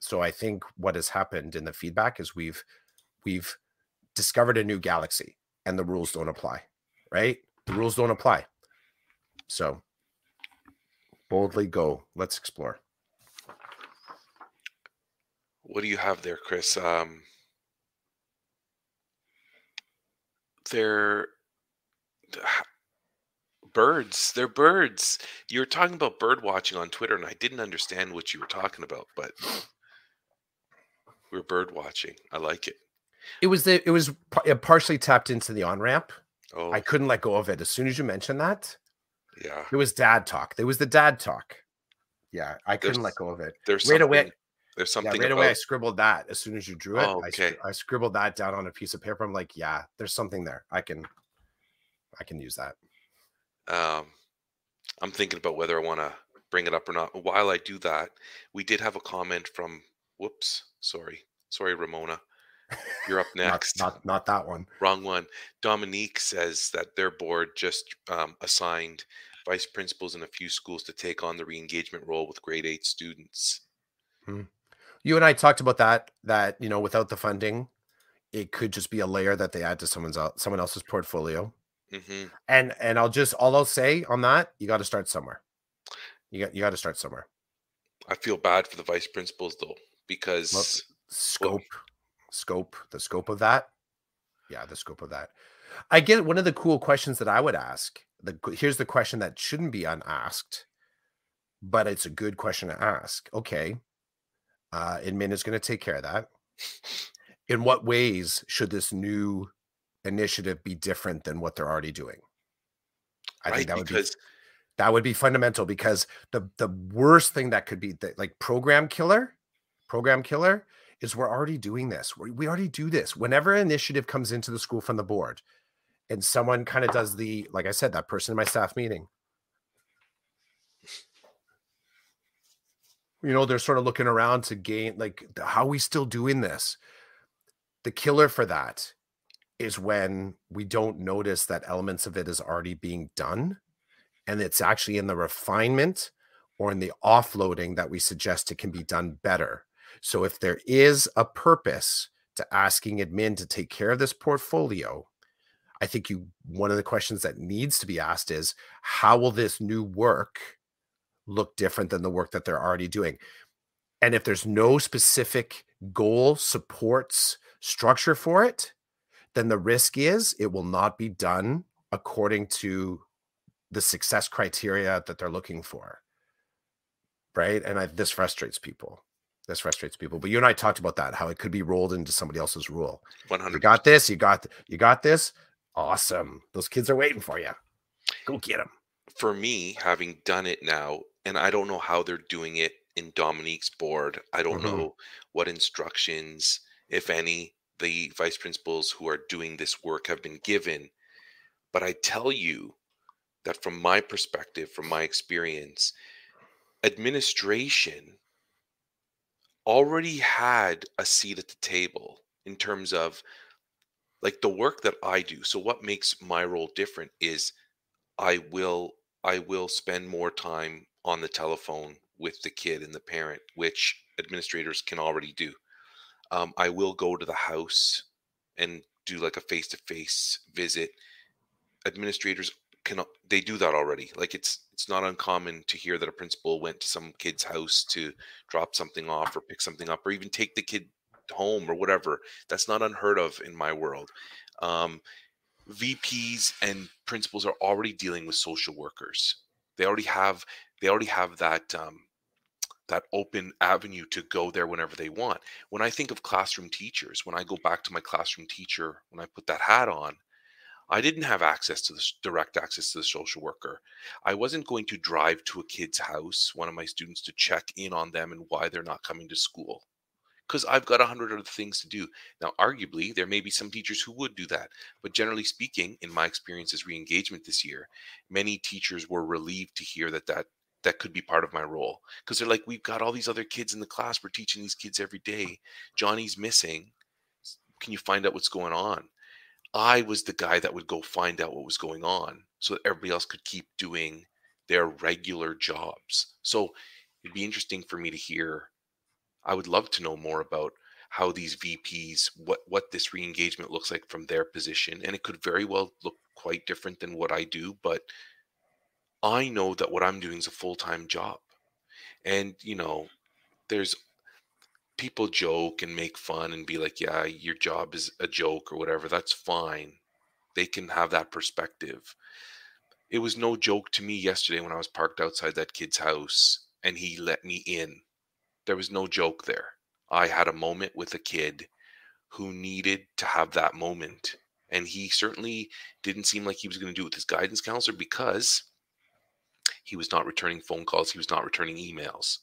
Speaker 2: so I think what has happened in the feedback is we've we've discovered a new galaxy and the rules don't apply, right? The rules don't apply. So boldly go. Let's explore.
Speaker 1: What do you have there, Chris? Um, they're birds. They're birds. You were talking about bird watching on Twitter, and I didn't understand what you were talking about, but we're bird watching. I like it.
Speaker 2: It was the it was partially tapped into the on ramp.
Speaker 1: Oh,
Speaker 2: I couldn't let go of it as soon as you mentioned that.
Speaker 1: yeah.
Speaker 2: It was dad talk. There was the dad talk. Yeah, I couldn't
Speaker 1: There's-
Speaker 2: let go of it.
Speaker 1: There's
Speaker 2: Right
Speaker 1: something,
Speaker 2: away,
Speaker 1: There's
Speaker 2: yeah,
Speaker 1: something
Speaker 2: right
Speaker 1: about
Speaker 2: away I scribbled that as soon as you drew it.
Speaker 1: Oh,
Speaker 2: I,
Speaker 1: okay.
Speaker 2: scri- I scribbled that down on a piece of paper. I'm like, yeah, there's something there. I can, I can use that.
Speaker 1: um, I'm thinking about whether I want to bring it up or not. While I do that, we did have a comment from whoops, sorry, sorry, Ramona. You're up
Speaker 2: not,
Speaker 1: next.
Speaker 2: not not that one.
Speaker 1: Wrong one. Dominique says that their board just um, assigned vice principals in a few schools to take on the re-engagement role with grade eight students.
Speaker 2: Hmm. You and I talked about that. That you know, without the funding, it could just be a layer that they add to someone's someone else's portfolio.
Speaker 1: hmm
Speaker 2: And and I'll just all I'll say on that, you got to start somewhere. You got you got to start somewhere.
Speaker 1: I feel bad for the vice principals though because
Speaker 2: Scope, scope, the scope of that. Yeah, the scope of that. I get one of the cool questions that I would ask. The here's the question that shouldn't be unasked, but it's a good question to ask. Okay, uh, admin is going to take care of that. In what ways should this new initiative be different than what they're already doing? I
Speaker 1: right
Speaker 2: think that would be that would be fundamental because the the worst thing that could be that like program killer, program killer is we're already doing this. We, we already do this. Whenever an initiative comes into the school from the board, and someone kind of does the like I said, that person in my staff meeting. You know, they're sort of looking around to gain like how are we still doing this? The killer for that is when we don't notice that elements of it is already being done and it's actually in the refinement or in the offloading that we suggest it can be done better. So if there is a purpose to asking admin to take care of this portfolio, I think you one of the questions that needs to be asked is how will this new work look different than the work that they're already doing? And if there's no specific goal supports structure for it, then the risk is it will not be done according to the success criteria that they're looking for. Right. And I, this frustrates people. This frustrates people. But you and I talked about that, how it could be rolled into somebody else's rule.
Speaker 1: one
Speaker 2: You got this. You got, you got this. Awesome. Those kids are waiting for you. Go get them.
Speaker 1: for me, having done it now, and I don't know how they're doing it in Dominique's board. I don't
Speaker 2: Mhm.
Speaker 1: know what instructions, if any, the vice principals who are doing this work have been given. But I tell you that from my perspective, from my experience, administration already had a seat at the table in terms of like the work that I do. So what makes my role different is I will I will spend more time on the telephone with the kid and the parent, which administrators can already do. Um, I will go to the house and do like a face-to-face visit. Administrators can they do that already. Like it's it's not uncommon to hear that a principal went to some kid's house to drop something off or pick something up or even take the kid home or whatever. That's not unheard of in my world. Um, VPs and principals are already dealing with social workers. They already have they already have that um, that open avenue to go there whenever they want. When I think of classroom teachers, when I go back to my classroom teacher, when I put that hat on, I didn't have access to the direct access to the social worker. I wasn't going to drive to a kid's house, one of my students, to check in on them and why they're not coming to school because I've got a hundred other things to do. Now, arguably, there may be some teachers who would do that, but generally speaking, in my experience as re-engagement this year, many teachers were relieved to hear that that that could be part of my role because they're like, we've got all these other kids in the class. We're teaching these kids every day. Johnny's missing. Can you find out what's going on? I was the guy that would go find out what was going on so that everybody else could keep doing their regular jobs. So it'd be interesting for me to hear I would love to know more about how these VPs, what what this re-engagement looks like from their position, and it could very well look quite different than what I do. But I know that what I'm doing is a full-time job, and you know, there's people joke and make fun and be like, "Yeah, your job is a joke" or whatever. That's fine. They can have that perspective. It was no joke to me yesterday when I was parked outside that kid's house and he let me in there was no joke there. I had a moment with a kid who needed to have that moment. And he certainly didn't seem like he was going to do it with his guidance counselor because he was not returning phone calls, he was not returning emails.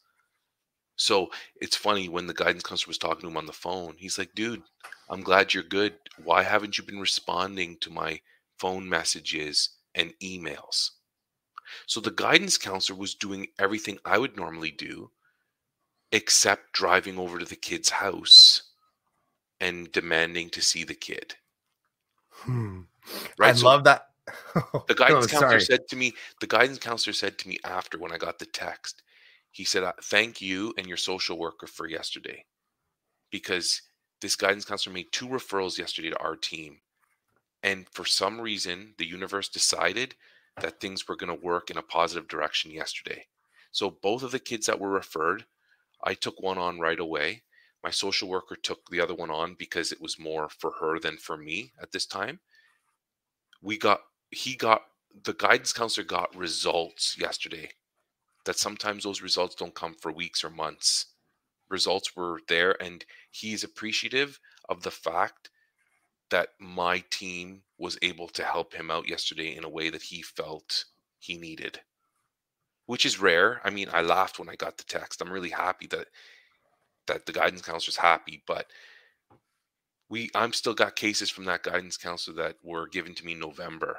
Speaker 1: So it's funny when the guidance counselor was talking to him on the phone, he's like, dude, I'm glad you're good. Why haven't you been responding to my phone messages and emails? So the guidance counselor was doing everything I would normally do except driving over to the kid's house and demanding to see the kid.
Speaker 2: Hmm.
Speaker 1: Right.
Speaker 2: I
Speaker 1: So
Speaker 2: love that.
Speaker 1: the guidance
Speaker 2: Oh,
Speaker 1: counselor said to me, the guidance counselor said to me after when I got the text, he said, "Uh, "Thank you and your social worker for yesterday, because this guidance counselor made two referrals yesterday to our team, and for some reason, the universe decided that things were going to work in a positive direction yesterday. So both of the kids that were referred, I took one on right away. My social worker took the other one on because it was more for her than for me at this time. We got he got the guidance counselor got results yesterday that sometimes those results don't come for weeks or months results were there and he's appreciative of the fact that my team was able to help him out yesterday in a way that he felt he needed which is rare i mean i laughed when i got the text i'm really happy that that the guidance counselor's happy but we i'm still got cases from that guidance counselor that were given to me in november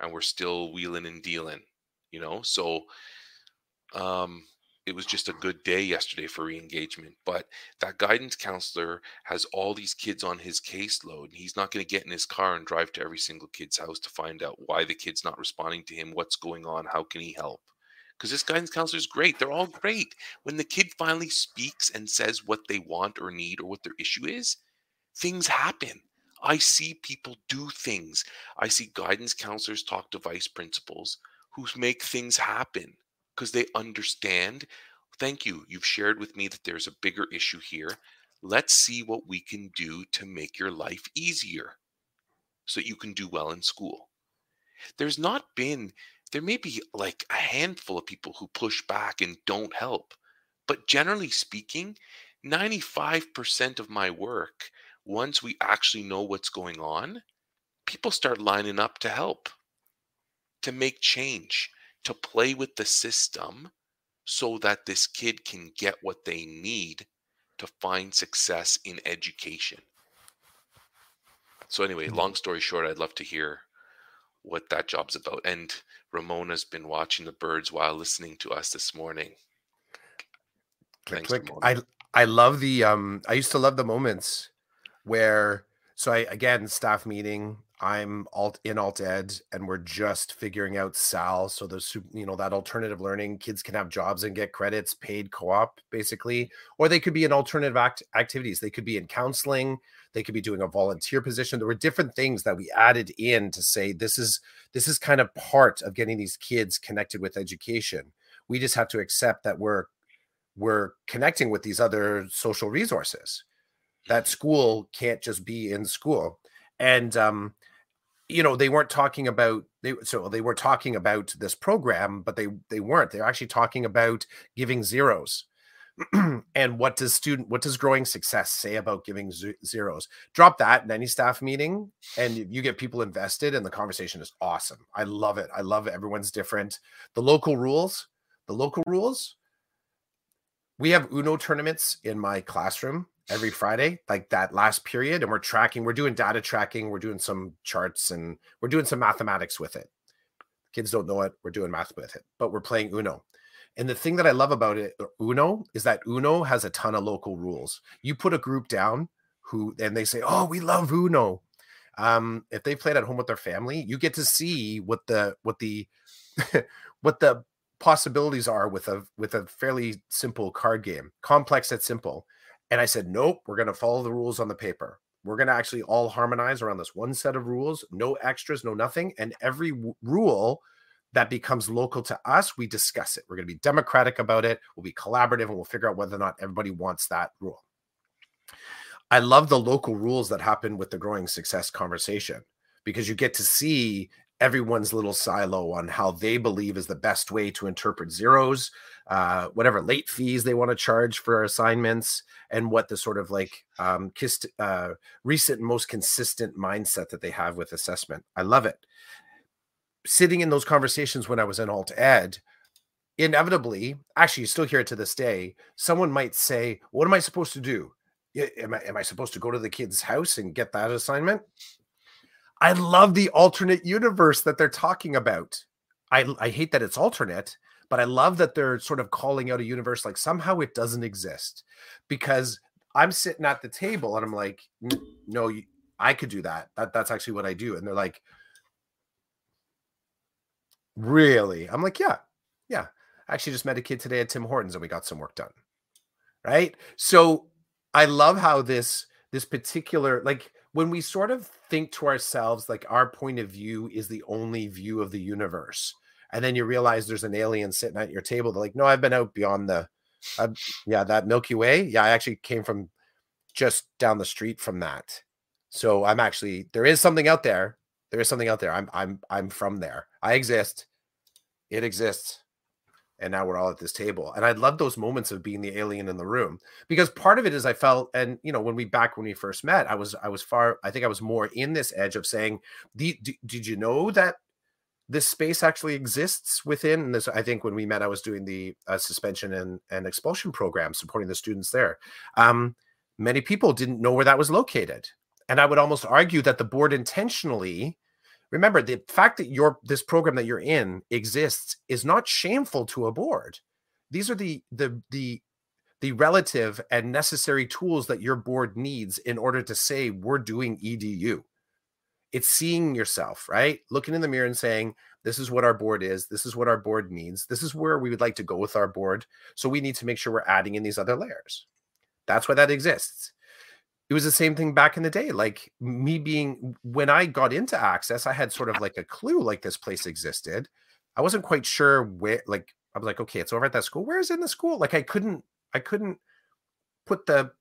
Speaker 1: and we're still wheeling and dealing you know so um it was just a good day yesterday for re-engagement but that guidance counselor has all these kids on his caseload and he's not going to get in his car and drive to every single kid's house to find out why the kid's not responding to him what's going on how can he help because this guidance counselor is great they're all great when the kid finally speaks and says what they want or need or what their issue is things happen i see people do things i see guidance counselors talk to vice principals who make things happen because they understand. Thank you. You've shared with me that there's a bigger issue here. Let's see what we can do to make your life easier so that you can do well in school. There's not been, there may be like a handful of people who push back and don't help. But generally speaking, 95% of my work, once we actually know what's going on, people start lining up to help, to make change to play with the system so that this kid can get what they need to find success in education. So, anyway, mm-hmm. long story short, I'd love to hear what that job's about. And Ramona's been watching the birds while listening to us this morning.
Speaker 2: click,
Speaker 1: Thanks,
Speaker 2: click.
Speaker 1: Ramona.
Speaker 2: I I love the um I used to love the moments where so I again staff meeting I'm alt in alt ed and we're just figuring out Sal so there's you know that alternative learning kids can have jobs and get credits paid co-op basically or they could be in alternative act activities they could be in counseling they could be doing a volunteer position. There were different things that we added in to say this is this is kind of part of getting these kids connected with education. We just have to accept that we're we're connecting with these other social resources. That school can't just be in school. And um you know they weren't talking about they so they were talking about this program but they they weren't. They're actually talking about giving zeros and what does student what does growing success say about giving ze- zeros? Drop that in any staff meeting and you get people invested and the conversation is awesome. I love it. I love it everyone's different. The local rules the local rules we have uno tournaments in my classroom every friday like that last period and we're tracking we're doing data tracking we're doing some charts and we're doing some mathematics with it. Kids don't know it we're doing math with it but we're playing uno and the thing that i love about it uno is that uno has a ton of local rules. You put a group down who and they say oh we love uno. Um if they played at home with their family you get to see what the what the what the possibilities are with a with a fairly simple card game complex and simple. And i said nope we're going to follow the rules on the paper. We're going to actually all harmonize around this one set of rules no extras no nothing and every w- rule that becomes local to us we discuss it we're going to be democratic about it we'll be collaborative and we'll figure out whether or not everybody wants that rule i love the local rules that happen with the growing success conversation because you get to see everyone's little silo on how they believe is the best way to interpret zeros, uh, whatever late fees they want to charge for assignments, and what the sort of like um, kissed, uh, recent most consistent mindset that they have with assessment. I love it. Sitting in those conversations when I was in alt ed, inevitably, actually, you still hear it to this day. Someone might say, "What am I supposed to do? Am I, am I supposed to go to the kid's house and get that assignment?" I love the alternate universe that they're talking about. I, I hate that it's alternate, but I love that they're sort of calling out a universe like somehow it doesn't exist because I'm sitting at the table and I'm like, no, I could do that. That that's actually what I do. And they're like, really? I'm like, yeah, yeah. I actually just met a kid today at Tim Hortons and we got some work done. Right. So I love how this this particular like when we sort of think to ourselves like our point of view is the only view of the universe and then you realize there's an alien sitting at your table they're like no i've been out beyond the uh, yeah that milky way yeah i actually came from just down the street from that so i'm actually there is something out there there is something out there. I'm i'm i'm from there. I exist. It exists. And now we're all at this table. And i love those moments of being the alien in the room because part of it is i felt and you know when we back when we first met i was i was far i think i was more in this edge of saying did, you know that this space actually exists within this? I think when we met i was doing the uh, suspension and, and expulsion program supporting the students there. Um, many people didn't know where that was located and i would almost argue that the board intentionally remember the fact that your this program that you're in exists is not shameful to a board. These are the the the the relative and necessary tools that your board needs in order to say we're doing edu it's seeing yourself right? Looking in the mirror and saying this is what our board is. This is what our board needs. This is where we would like to go with our board. So we need to make sure we're adding in these other layers. That's why that exists it was the same thing back in the day like me being when i got into access i had sort of like a clue like this place existed. I wasn't quite sure where like i was like okay it's over at that school. Where is it in the school? Like i couldn't i couldn't put the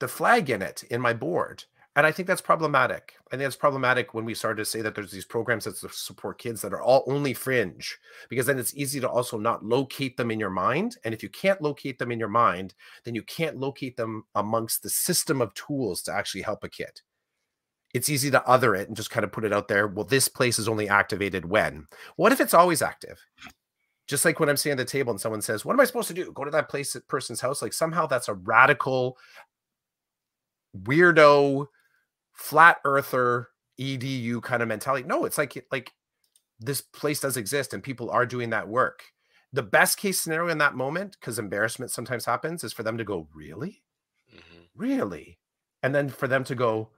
Speaker 2: the flag in it in my board and I think that's problematic. I think it's problematic when we start to say that there's these programs that support kids that are all only fringe, because then it's easy to also not locate them in your mind. And if you can't locate them in your mind, then you can't locate them amongst the system of tools to actually help a kid. It's easy to other it and just kind of put it out there. Well, this place is only activated when. What if it's always active? Just like when I'm sitting at the table and someone says, What am I supposed to do? Go to that place person's house? Like somehow that's a radical, weirdo, flat earther edu kind of mentality. No it's like like this place does exist and people are doing that work. The best case scenario in that moment because embarrassment sometimes happens is for them to go really? Mm-hmm. really? And then for them to go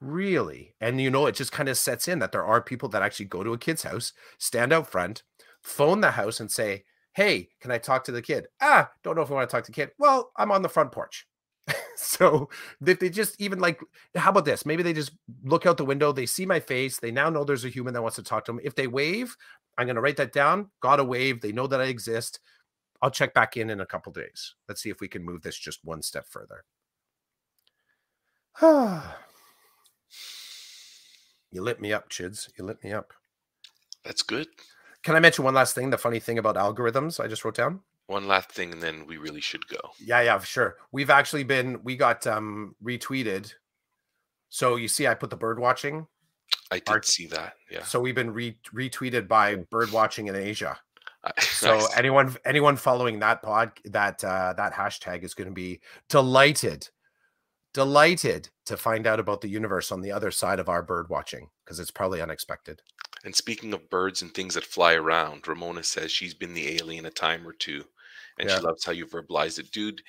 Speaker 2: really? And you know it just kind of sets in that there are people that actually go to a kid's house stand out front phone the house and say hey can i talk to the kid? Ah don't know if i want to talk to the kid. Well i'm on the front porch so if they just even like how about this? Maybe they just look out the window they see my face they now know there's a human that wants to talk to them if they wave i'm going to write that down got a wave they know that i exist. I'll check back in in a couple days. Let's see if we can move this just one step further. You lit me up chids. You lit me up.
Speaker 1: That's good.
Speaker 2: Can i mention one last thing? The funny thing about algorithms i just wrote down
Speaker 1: one last thing and then we really should go.
Speaker 2: Yeah yeah for sure. We've actually been we got um retweeted. So you see i put the bird watching
Speaker 1: i did art. see that yeah.
Speaker 2: so we've been re- retweeted by bird watching in asia. So nice. anyone anyone following that pod that uh that hashtag is going to be delighted delighted to find out about the universe on the other side of our bird watching because it's probably unexpected.
Speaker 1: And speaking of birds and things that fly around ramona says she's been the alien a time or two and yeah. she loves how you verbalize it, dude.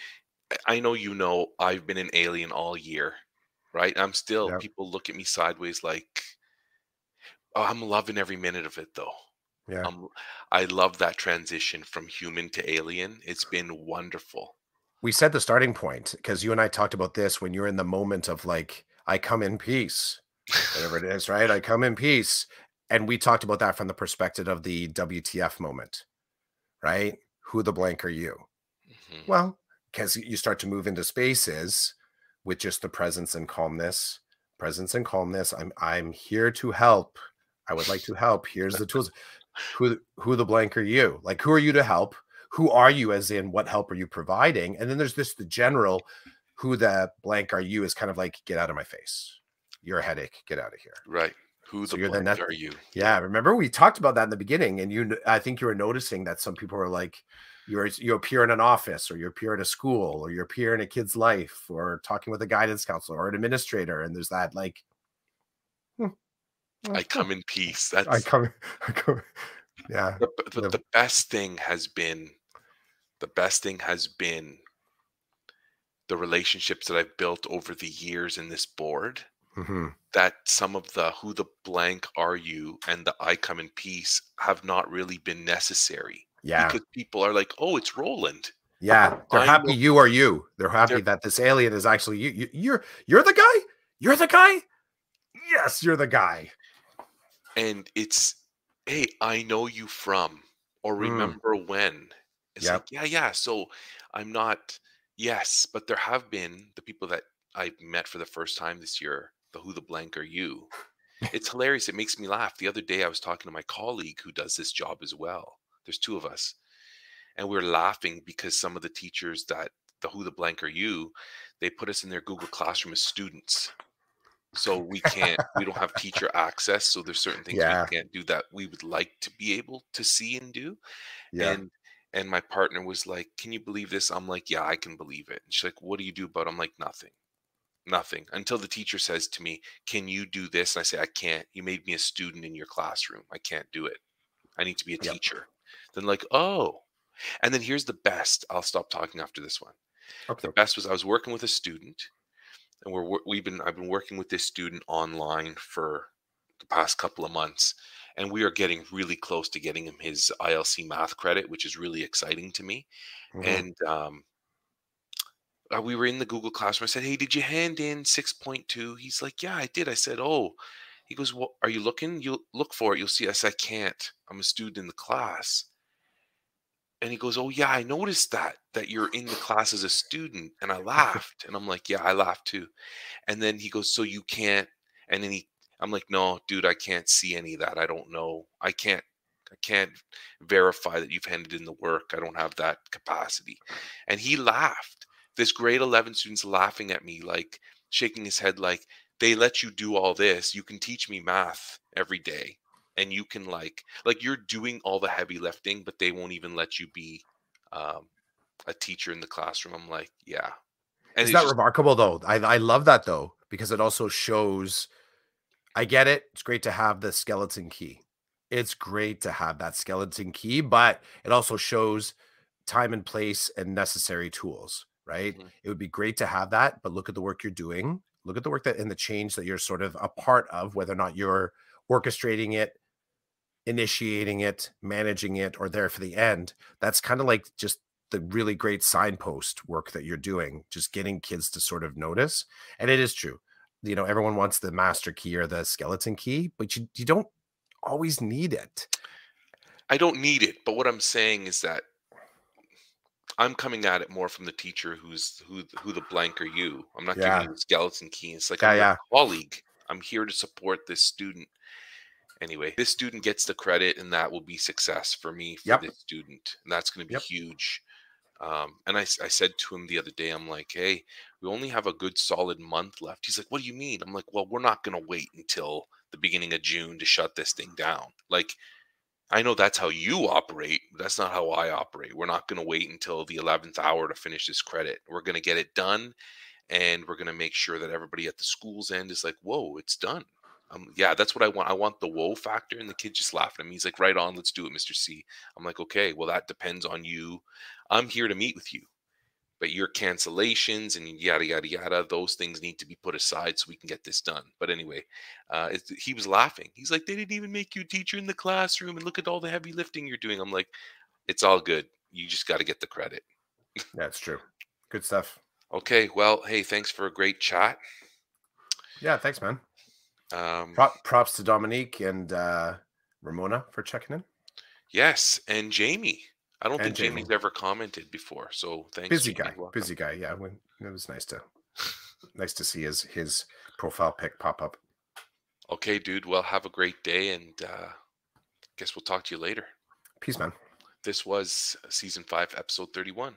Speaker 1: I know you know I've been an alien all year, right? I'm still yeah. people look at me sideways like oh, I'm loving every minute of it though. Yeah. Um, I love that transition from human to alien. It's been wonderful.
Speaker 2: We said the starting point because you and I talked about this when you're in the moment of like, I come in peace, whatever it is, right? I come in peace. And we talked about that from the perspective of the WTF moment, right? Who the blank are you? Mm-hmm. Well, because you start to move into spaces with just the presence and calmness, presence and calmness. I'm I'm here to help. I would like to help. Here's the tools. Who who the blank are you? Like who are you to help? Who are you as in what help are you providing? And then there's this the general who the blank are you is kind of like get out of my face. You're a headache. Get out of here.
Speaker 1: Right. Who so the net- are you?
Speaker 2: Yeah, remember we talked about that in the beginning, and you, I think you were noticing that some people are like, you're you appear in an office, or you appear in a school, or you appear in a kid's life, or talking with a guidance counselor or an administrator, and there's that like,
Speaker 1: hmm, I come in peace. That's
Speaker 2: I come, I come yeah.
Speaker 1: The, the, the best thing has been, the best thing has been the relationships that I've built over the years in this board
Speaker 2: hmm
Speaker 1: that some of the who the blank are you and the I come in peace have not really been necessary
Speaker 2: Yeah.
Speaker 1: because people are like, oh, it's Roland.
Speaker 2: Yeah. They're
Speaker 1: I
Speaker 2: happy you are you. They're happy
Speaker 1: They're-
Speaker 2: that this alien is actually you. you. You're you're the guy? You're the guy? Yes, you're the guy.
Speaker 1: And it's, hey, I know you from or
Speaker 2: Mm.
Speaker 1: remember when. It's
Speaker 2: Yep.
Speaker 1: like, yeah, yeah. So I'm not, yes, but there have been the people that I met for the first time this year, the who the blank are you. It's hilarious. It makes me laugh. The other day I was talking to my colleague who does this job as well. There's two of us. And we are laughing because some of the teachers that the who the blank are you, they put us in their Google Classroom as students. So we can't, we don't have teacher access. So there's certain things
Speaker 2: Yeah.
Speaker 1: we can't do that we would like to be able to see and do.
Speaker 2: Yeah.
Speaker 1: And and my partner was like, Can you believe this? I'm like, Yeah, I can believe it. And she's like, What do you do about it? I'm like, Nothing. Nothing. Until the teacher says to me, Can you do this? And I say, I can't. You made me a student in your classroom. I can't do it. I need to be a
Speaker 2: Yep.
Speaker 1: teacher. Then like, oh. And then here's the best. I'll stop talking after this one.
Speaker 2: okay.
Speaker 1: The best was I was working with a student, and we're we've been I've been working with this student online for the past couple of months, and we are getting really close to getting him his ILC math credit, which is really exciting to me.
Speaker 2: Mhm.
Speaker 1: And um, uh, we were in the Google Classroom. I said, "Hey, did you hand in 6.2?" He's like, "Yeah, I did." I said, "Oh." He goes, "Well, are you looking? You look for it. You'll see." I said, "I can't. I'm a student in the class." And he goes, "Oh yeah, I noticed that that you're in the class as a student." And I laughed, and I'm like, "Yeah, I laughed too." And then he goes, "So you can't?" And then he, I'm like, "No, dude, I can't see any of that. I don't know. I can't. I can't verify that you've handed in the work. I don't have that capacity." And he laughed. This grade 11 student's laughing at me, like shaking his head, like they let you do all this. You can teach me math every day and you can like like you're doing all the heavy lifting but they won't even let you be um, a teacher in the classroom i'm like yeah and
Speaker 2: Isn't that
Speaker 1: just-
Speaker 2: remarkable though? I, I love that though, because it also shows I get it. It's great to have the skeleton key. It's great to have that skeleton key, but it also shows time and place and necessary tools, right?
Speaker 1: Mhm.
Speaker 2: It would be great to have that, but look at the work you're doing. Look at the work that and the change that you're sort of a part of, whether or not you're orchestrating it, initiating it, managing it, or there for the end. That's kind of like just the really great signpost work that you're doing, just getting kids to sort of notice. And it is true. You know, everyone wants the master key or the skeleton key, but you, you don't always need it.
Speaker 1: i don't need it but what i'm saying is that i'm coming at it more from the teacher who's who who the blank are you i'm not
Speaker 2: Yeah.
Speaker 1: giving you the skeleton key it's like
Speaker 2: Yeah,
Speaker 1: i'm
Speaker 2: yeah.
Speaker 1: colleague i'm here to support this student anyway this student gets the credit and that will be success for me for
Speaker 2: Yep.
Speaker 1: this student and that's going to be
Speaker 2: Yep.
Speaker 1: huge um, and I said to him the other day i'm like hey we only have a good solid month left he's like what do you mean i'm like well we're not going to wait until the beginning of june to shut this thing down like i know that's how you operate that's not how i operate we're not going to wait until the 11th hour to finish this credit we're going to get it done and we're going to make sure that everybody at the school's end is like whoa it's done um, yeah, that's what I want. I want the whoa factor, and the kid just laughing at me. He's like, "Right on, let's do it, Mister C." I'm like, "Okay, well, that depends on you. I'm here to meet with you, but your cancellations and yada yada yada, those things need to be put aside so we can get this done." But anyway, uh, it's, he was laughing. He's like, "They didn't even make you a teacher in the classroom, and look at all the heavy lifting you're doing." I'm like, "It's all good. You just got to get the credit."
Speaker 2: That's true. Good stuff.
Speaker 1: Okay, well, hey, thanks for a great chat.
Speaker 2: Yeah, thanks, man.
Speaker 1: Um,
Speaker 2: Prop, props to Dominique and uh, Ramona for checking in.
Speaker 1: yes, and Jamie. I don't
Speaker 2: And
Speaker 1: think
Speaker 2: Jamie.
Speaker 1: Jamie's ever commented before, so thanks.
Speaker 2: Busy
Speaker 1: Jamie.
Speaker 2: guy,
Speaker 1: Welcome.
Speaker 2: busy guy. Yeah, when, it was nice to nice to see his his profile pic pop up.
Speaker 1: Okay, dude. Well, have a great day, and uh, guess we'll talk to you later.
Speaker 2: Peace, man.
Speaker 1: This was season five, episode thirty-one.